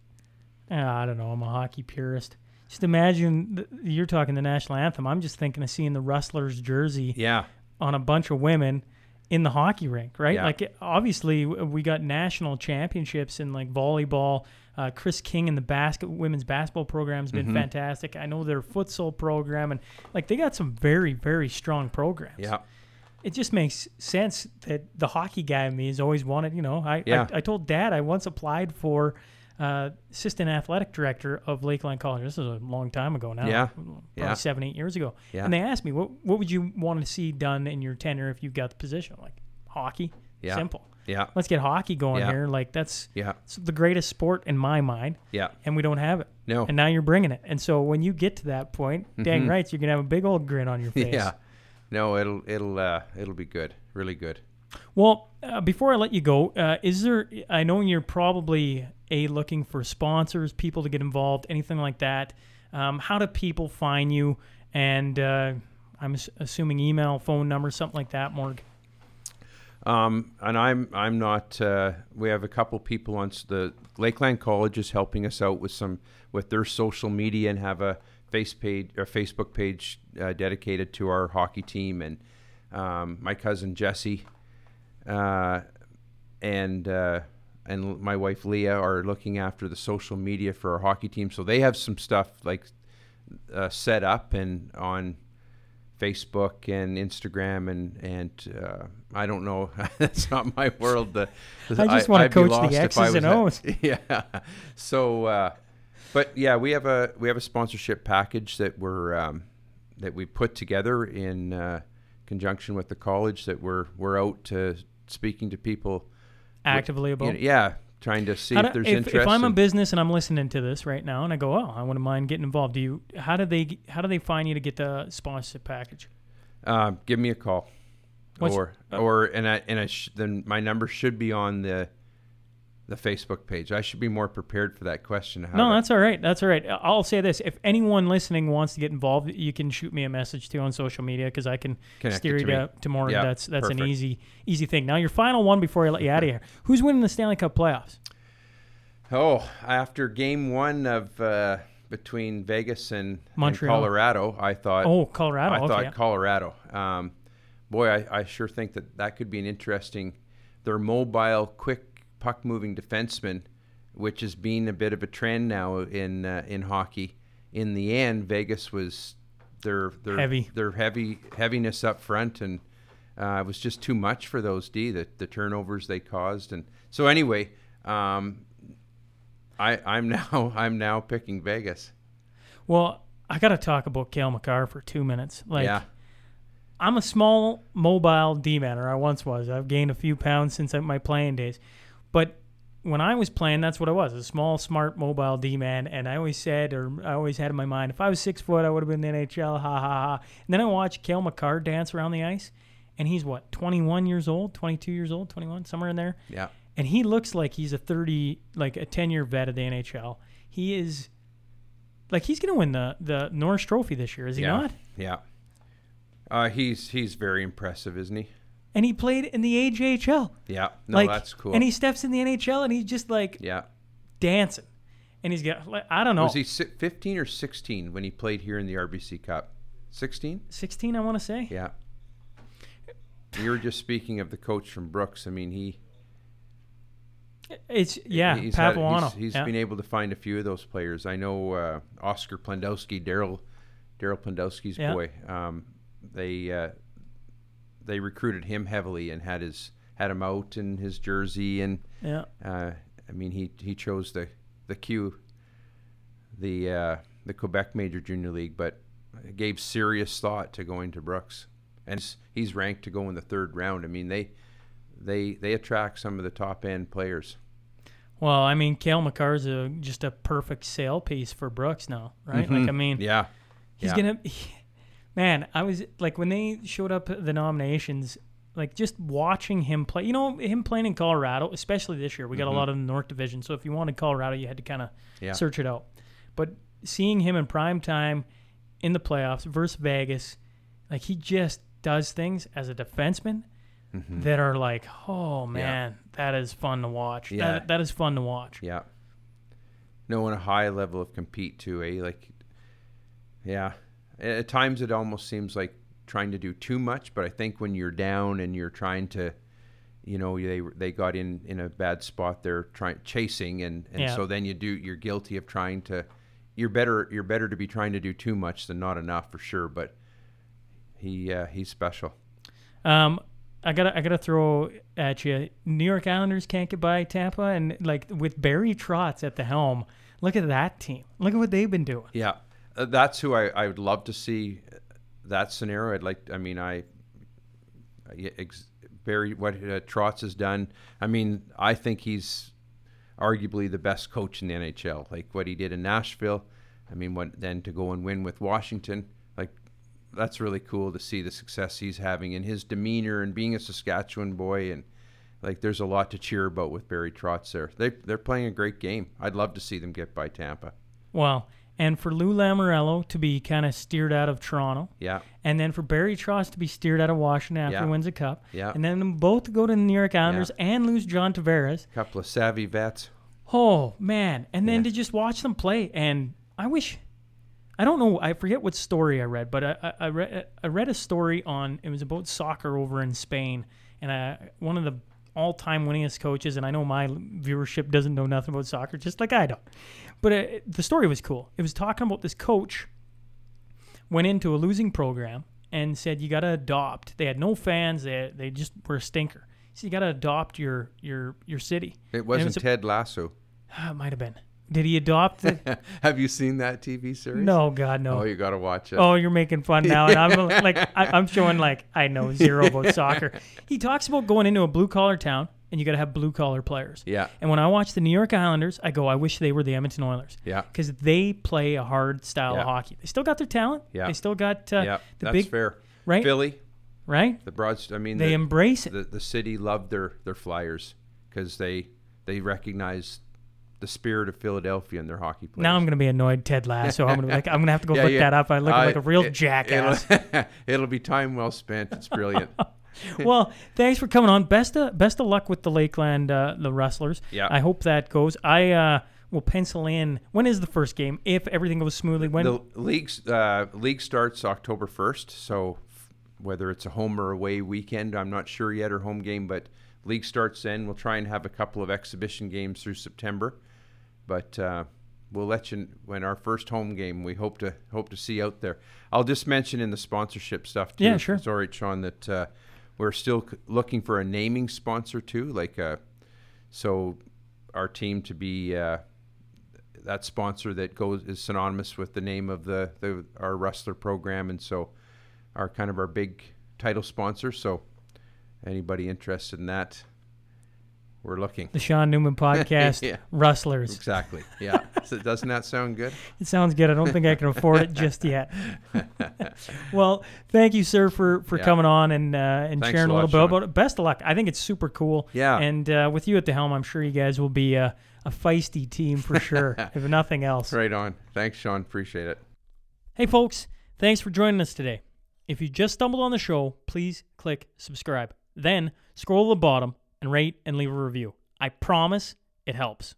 K: uh, I don't know. I'm a hockey purist. Just imagine th- you're talking the national anthem. I'm just thinking of seeing the Rustlers jersey
A: Yeah,
K: on a bunch of women in the hockey rink, right?
A: Yeah.
K: Like obviously we got national championships in like volleyball. Uh, Chris King and the basket women's basketball program's
A: Mm-hmm.
K: been fantastic. I know their futsal program and like they got some very very strong programs.
A: yeah,
K: It just makes sense that the hockey guy in me has always wanted. You know, I
A: Yeah.
K: I, I told Dad I once applied for uh, assistant athletic director of Lakeland College. This is a long time ago now.
A: Yeah.
K: probably
A: Yeah.
K: seven eight years ago.
A: Yeah.
K: And they asked me what what would you want to see done in your tenure if you got the position? Like hockey.
A: Yeah.
K: Simple.
A: yeah,
K: Let's get hockey going
A: Yeah.
K: here. Like that's
A: yeah,
K: it's the greatest sport in my mind,
A: yeah.
K: and we don't have it.
A: No,
K: And now you're bringing it. And so when you get to that point, dang
A: Mhm.
K: right, you're gonna have a big old grin on your face.
A: yeah. No, it'll it'll uh, it'll be good, really good.
K: Well, uh, before I let you go, uh, is there? I know you're probably a looking for sponsors, people to get involved, anything like that. Um, how do people find you? And uh, I'm assuming email, phone number, something like that. Morg.
A: Um, and I'm I'm not. Uh, we have a couple people on the Lakeland College is helping us out with some with their social media and have a face page or Facebook page uh, dedicated to our hockey team and um, my cousin Jesse uh, and uh, and my wife Leah are looking after the social media for our hockey team. So they have some stuff like uh, set up and on Facebook and Instagram and and uh, I don't know. That's not my world. The,
K: I just wanna
A: I'd
K: coach the X's and
A: was at-
K: O's.
A: yeah. So, uh, but yeah, we have a we have a sponsorship package that we're um, that we put together in uh, conjunction with the college that we're we're out to speaking to people.
K: Actively
A: you
K: about.
A: know, yeah, trying to see if there's
K: if,
A: interest.
K: if I'm a business and I'm listening to this right now, and I go, "Oh, I wouldn't mind getting involved," do you? How do they? How do they find you to get the sponsorship package?
A: Uh, give me a call,
K: What's-
A: or
K: uh,
A: or and I and I sh- then my number should be on the the Facebook page. I should be more prepared for that question.
K: No, that's all right. That's all right. I'll say this: if anyone listening wants to get involved, you can shoot me a message too on social media because I can
A: Connect
K: steer you
A: to
K: to, more.
A: Yeah,
K: that's that's an easy easy thing. Now your final one before I let you out of here. Who's winning the Stanley Cup playoffs?
A: Oh, after game one of uh, between Vegas and, and
K: Montreal.
A: Colorado, I thought.
K: Oh, Colorado.
A: I
K: okay.
A: thought Colorado. Um, boy, I, I sure think that that could be an interesting. They're mobile, quick puck-moving defenseman, which has been a bit of a trend now in uh, in hockey. In the end, Vegas was their their
K: Heavy.
A: their heavy heaviness up front, and uh, it was just too much for those D. The, the turnovers they caused, and so anyway, um, I I'm now I'm now picking Vegas.
K: well, I got to talk about Cale Makar for two minutes. Like,
A: yeah,
K: I'm a small mobile D-man, or I once was. I've gained a few pounds since my playing days, but when I was playing, that's what I was—a small, smart, mobile D-man. And I always said, or I always had in my mind, if I was six foot, I would have been in the NHL. Ha ha ha! And then I watched Cale Makar dance around the ice, and he's what, 21 years old, 22 years old, 21, somewhere in there.
A: yeah.
K: And he looks like he's a 30, like a 10-year vet of the NHL. He is, like, he's gonna win the the Norris Trophy this year, is he
A: yeah.
K: not?
A: Yeah. Uh, he's he's very impressive, isn't he?
K: And he played in the AJHL.
A: Yeah. No,
K: like,
A: that's cool.
K: And he steps in the NHL and he's just like
A: yeah.
K: dancing, and he's got like, I don't know,
A: Was he si- 15 or 16 when he played here in the RBC Cup? 16?
K: 16, I want to say.
A: Yeah. You were just speaking of the coach from Brooks. I mean, he
K: It's yeah,
A: he's had- he's, he's
K: yeah.
A: been able to find a few of those players. I know uh, Oscar Plandowski, Daryl Daryl Plandowski's
K: Yeah.
A: boy. Um, they uh, they recruited him heavily and had his had him out in his jersey and
K: yeah.
A: Uh, I mean, he he chose the the Q, the uh, the Quebec Major Junior League, but gave serious thought to going to Brooks, and he's- ranked to go in the third round. I mean, they they they attract some of the top end players.
K: Well, I mean, Cale Makar's a, just a perfect sale piece for Brooks now, right? Like, I mean,
A: Mm-hmm. Yeah,
K: he's
A: yeah.
K: gonna. Man, I was like when they showed up the nominations, like just watching him play. You know, him playing in Colorado, especially this year. We got a lot of the North Division, so if you wanted Colorado, you had to kind of
A: Mm-hmm. Yeah.
K: search it out. But seeing him in prime time in the playoffs versus Vegas, like he just does things as a defenseman
A: Mm-hmm.
K: that are like, oh man, that is fun to watch.
A: Yeah.
K: That, that is fun to watch.
A: Yeah. No, Knowing a high level of compete too, eh? Like, yeah. At times it almost seems like trying to do too much, but I think when you're down and you're trying to, you know, they they got in in a bad spot. They're trying chasing, and and
K: Yeah.
A: so then you do. You're guilty of trying to. You're better. You're better to be trying to do too much than not enough for sure. But he uh, he's special.
K: Um, I gotta I gotta throw at you. New York Islanders can't get by Tampa, and like with Barry Trotz at the helm, look at that team. Look at what they've been doing.
A: Yeah, that's who I, I would love to see uh, that scenario. I'd like. I mean, I uh, yeah, ex- Barry what uh, Trotz has done. I mean, I think he's arguably the best coach in the NHL. Like what he did in Nashville. I mean, what then to go and win with Washington. Like that's really cool to see the success he's having in his demeanor and being a Saskatchewan boy and. Like there's a lot to cheer about with Barry Trotz there. They they're playing a great game. I'd love to see them get by Tampa.
K: Well, and for Lou Lamoriello to be kind of steered out of Toronto,
A: Yeah.
K: and then for Barry Trotz to be steered out of Washington after
A: Yeah.
K: he wins a cup,
A: Yeah.
K: and then them both to go to the New York Islanders and lose John Tavares.
A: couple of savvy vets.
K: Oh man! And then
A: Yeah.
K: to just watch them play, and I wish, I don't know, I forget what story I read, but I, I, I read I read a story on it was about soccer over in Spain, and uh, one of the all-time winningest coaches, and I know my viewership doesn't know nothing about soccer, just like I don't, but uh, the story was cool. It was talking about this coach went into a losing program and said you got to adopt. They had no fans. They they just were a stinker. So you got to adopt your your your city.
A: It wasn't
K: was a-
A: Ted Lasso.
K: Ah, it might have been. Did he adopt the?
A: Have you seen that TV series?
K: no, God, no.
A: Oh, you got to watch it.
K: Oh, you're making fun now, and I'm like, I, I'm showing like I know zero about soccer. He talks about going into a blue collar town, and you got to have blue collar players.
A: Yeah.
K: And when I watch the New York Islanders, I go, I wish they were the Edmonton Oilers.
A: Yeah.
K: Because they play a hard style
A: Yeah.
K: of hockey. They still got their talent.
A: Yeah.
K: They still got uh,
A: yeah,
K: the
A: that's
K: big
A: fair.
K: right,
A: Philly,
K: right.
A: the broad. I mean,
K: They
A: the,
K: embrace it.
A: the the city loved their their Flyers because they they recognize the spirit of Philadelphia and their hockey players.
K: Now I'm gonna be annoyed, Ted Lasso. I'm gonna like, I'm gonna have to go
A: Yeah,
K: look
A: yeah.
K: that up. I look
A: Uh,
K: like a real
A: it-
K: jackass.
A: It'll, it'll be time well spent. It's brilliant.
K: well, thanks for coming on. Best of best of luck with the Lakeland uh, the Rustlers.
A: Yeah.
K: I hope that goes. I uh, will pencil in. When is the first game? If everything goes smoothly, when?
A: the league's uh, league starts October first, so f- whether it's a home or away weekend, I'm not sure yet, or home game, but league starts then. We'll try and have a couple of exhibition games through September, but uh, we'll let you when our first home game. We hope to hope to see out there. I'll just mention in the sponsorship stuff too.
K: Yeah, sure.
A: Right, Sean. That uh, we're still looking for a naming sponsor too, like uh, so our team to be. Uh, that sponsor that goes is synonymous with the name of the, the our Rustler program and so our kind of our big title sponsor so anybody interested in that we're looking
K: the Sean Newman podcast,
A: Yeah.
K: Rustlers.
A: exactly yeah so doesn't that sound good
K: It sounds good. I don't think I can afford it just yet. well, thank you, sir, for, for
A: Yeah.
K: coming on and uh, and
A: Thanks
K: sharing
A: a lot,
K: little bit
A: Sean.
K: about it. Best of luck. I think it's super cool.
A: Yeah.
K: And uh, with you at the helm, I'm sure you guys will be a, a feisty team for sure, if nothing else.
A: right on thanks sean appreciate it
K: Hey, folks, thanks for joining us today. If you just stumbled on the show, please click subscribe. Then scroll to the bottom and rate and leave a review. I promise it helps.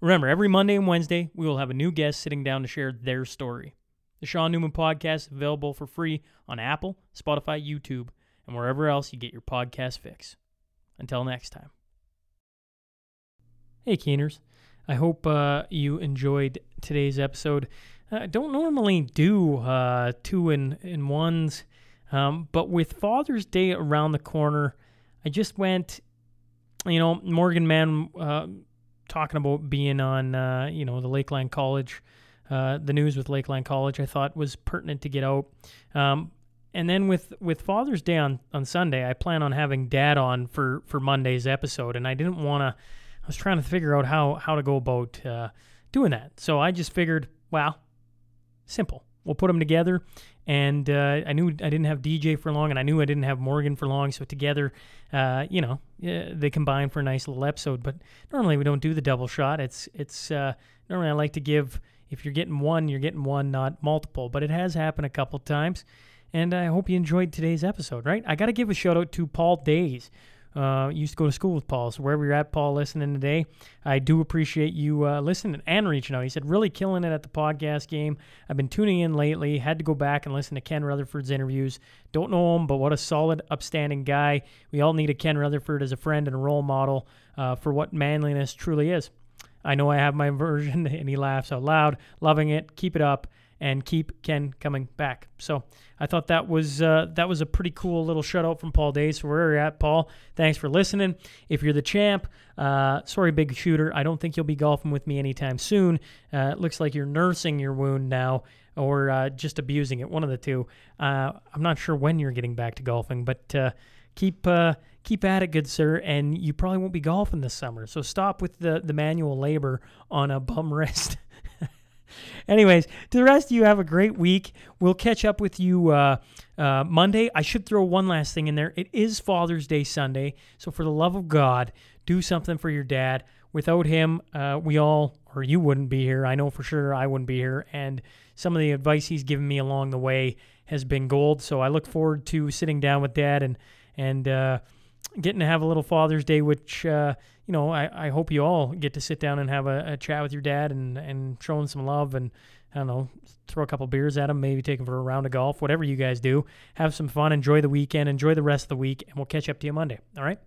K: Remember, every Monday and Wednesday, we will have a new guest sitting down to share their story. The Sean Newman Podcast is available for free on Apple, Spotify, YouTube, and wherever else you get your podcast fix. Until next time. Hey, Keeners. I hope uh, you enjoyed today's episode. I don't normally do uh, two in, in ones, um, but with Father's Day around the corner, I just went, you know, Morgan Mann uh, talking about being on, uh, you know, the Lakeland College, uh, the news with Lakeland College, I thought was pertinent to get out. Um, and then with with Father's Day on on Sunday, I plan on having Dad on for for Monday's episode, and I didn't want to. I was trying to figure out how how to go about uh, doing that, so I just figured, well, simple. We'll put them together, and uh, I knew I didn't have DJ for long, and I knew I didn't have Morgan for long. So together, uh, you know, they combine for a nice little episode. But normally we don't do the double shot. It's it's uh, normally I like to give if you're getting one, you're getting one, not multiple. But it has happened a couple times, and I hope you enjoyed today's episode. Right? I got to give a shout out to Paul Days. Uh, used to go to school with Paul, so wherever you're at, Paul, listening today, I do appreciate you uh, listening and reaching out. He said, really killing it at the podcast game. I've been tuning in lately. Had to go back and listen to Ken Rutherford's interviews. Don't know him, but what a solid, upstanding guy. We all need a Ken Rutherford as a friend and a role model uh, for what manliness truly is. I know I have my version, and he laughs out loud. Loving it. Keep it up and keep Ken coming back. So I thought that was uh, that was a pretty cool little shutout from Paul Days. So where you're at, Paul, thanks for listening. If you're the champ, uh, sorry, big shooter, I don't think you'll be golfing with me anytime soon. Uh, it looks like you're nursing your wound now. Or uh, just abusing it, one of the two. Uh, I'm not sure when you're getting back to golfing, but uh, keep keep at it, good sir, and you probably won't be golfing this summer. So stop with the, the manual labor on a bum wrist. Anyways, to the rest of you, have a great week. We'll catch up with you uh, uh, Monday. I should throw one last thing in there. It is Father's Day Sunday, so for the love of God, do something for your dad. Without him, uh, we all, or you wouldn't be here. I know for sure I wouldn't be here. And some of the advice he's given me along the way has been gold. So I look forward to sitting down with dad and and uh, getting to have a little Father's Day, which uh, you know I, I hope you all get to sit down and have a, a, chat with your dad and and show him some love and I don't know throw a couple beers at him, maybe take him for a round of golf, whatever you guys do. Have some fun, enjoy the weekend, enjoy the rest of the week, and we'll catch up to you Monday. All right.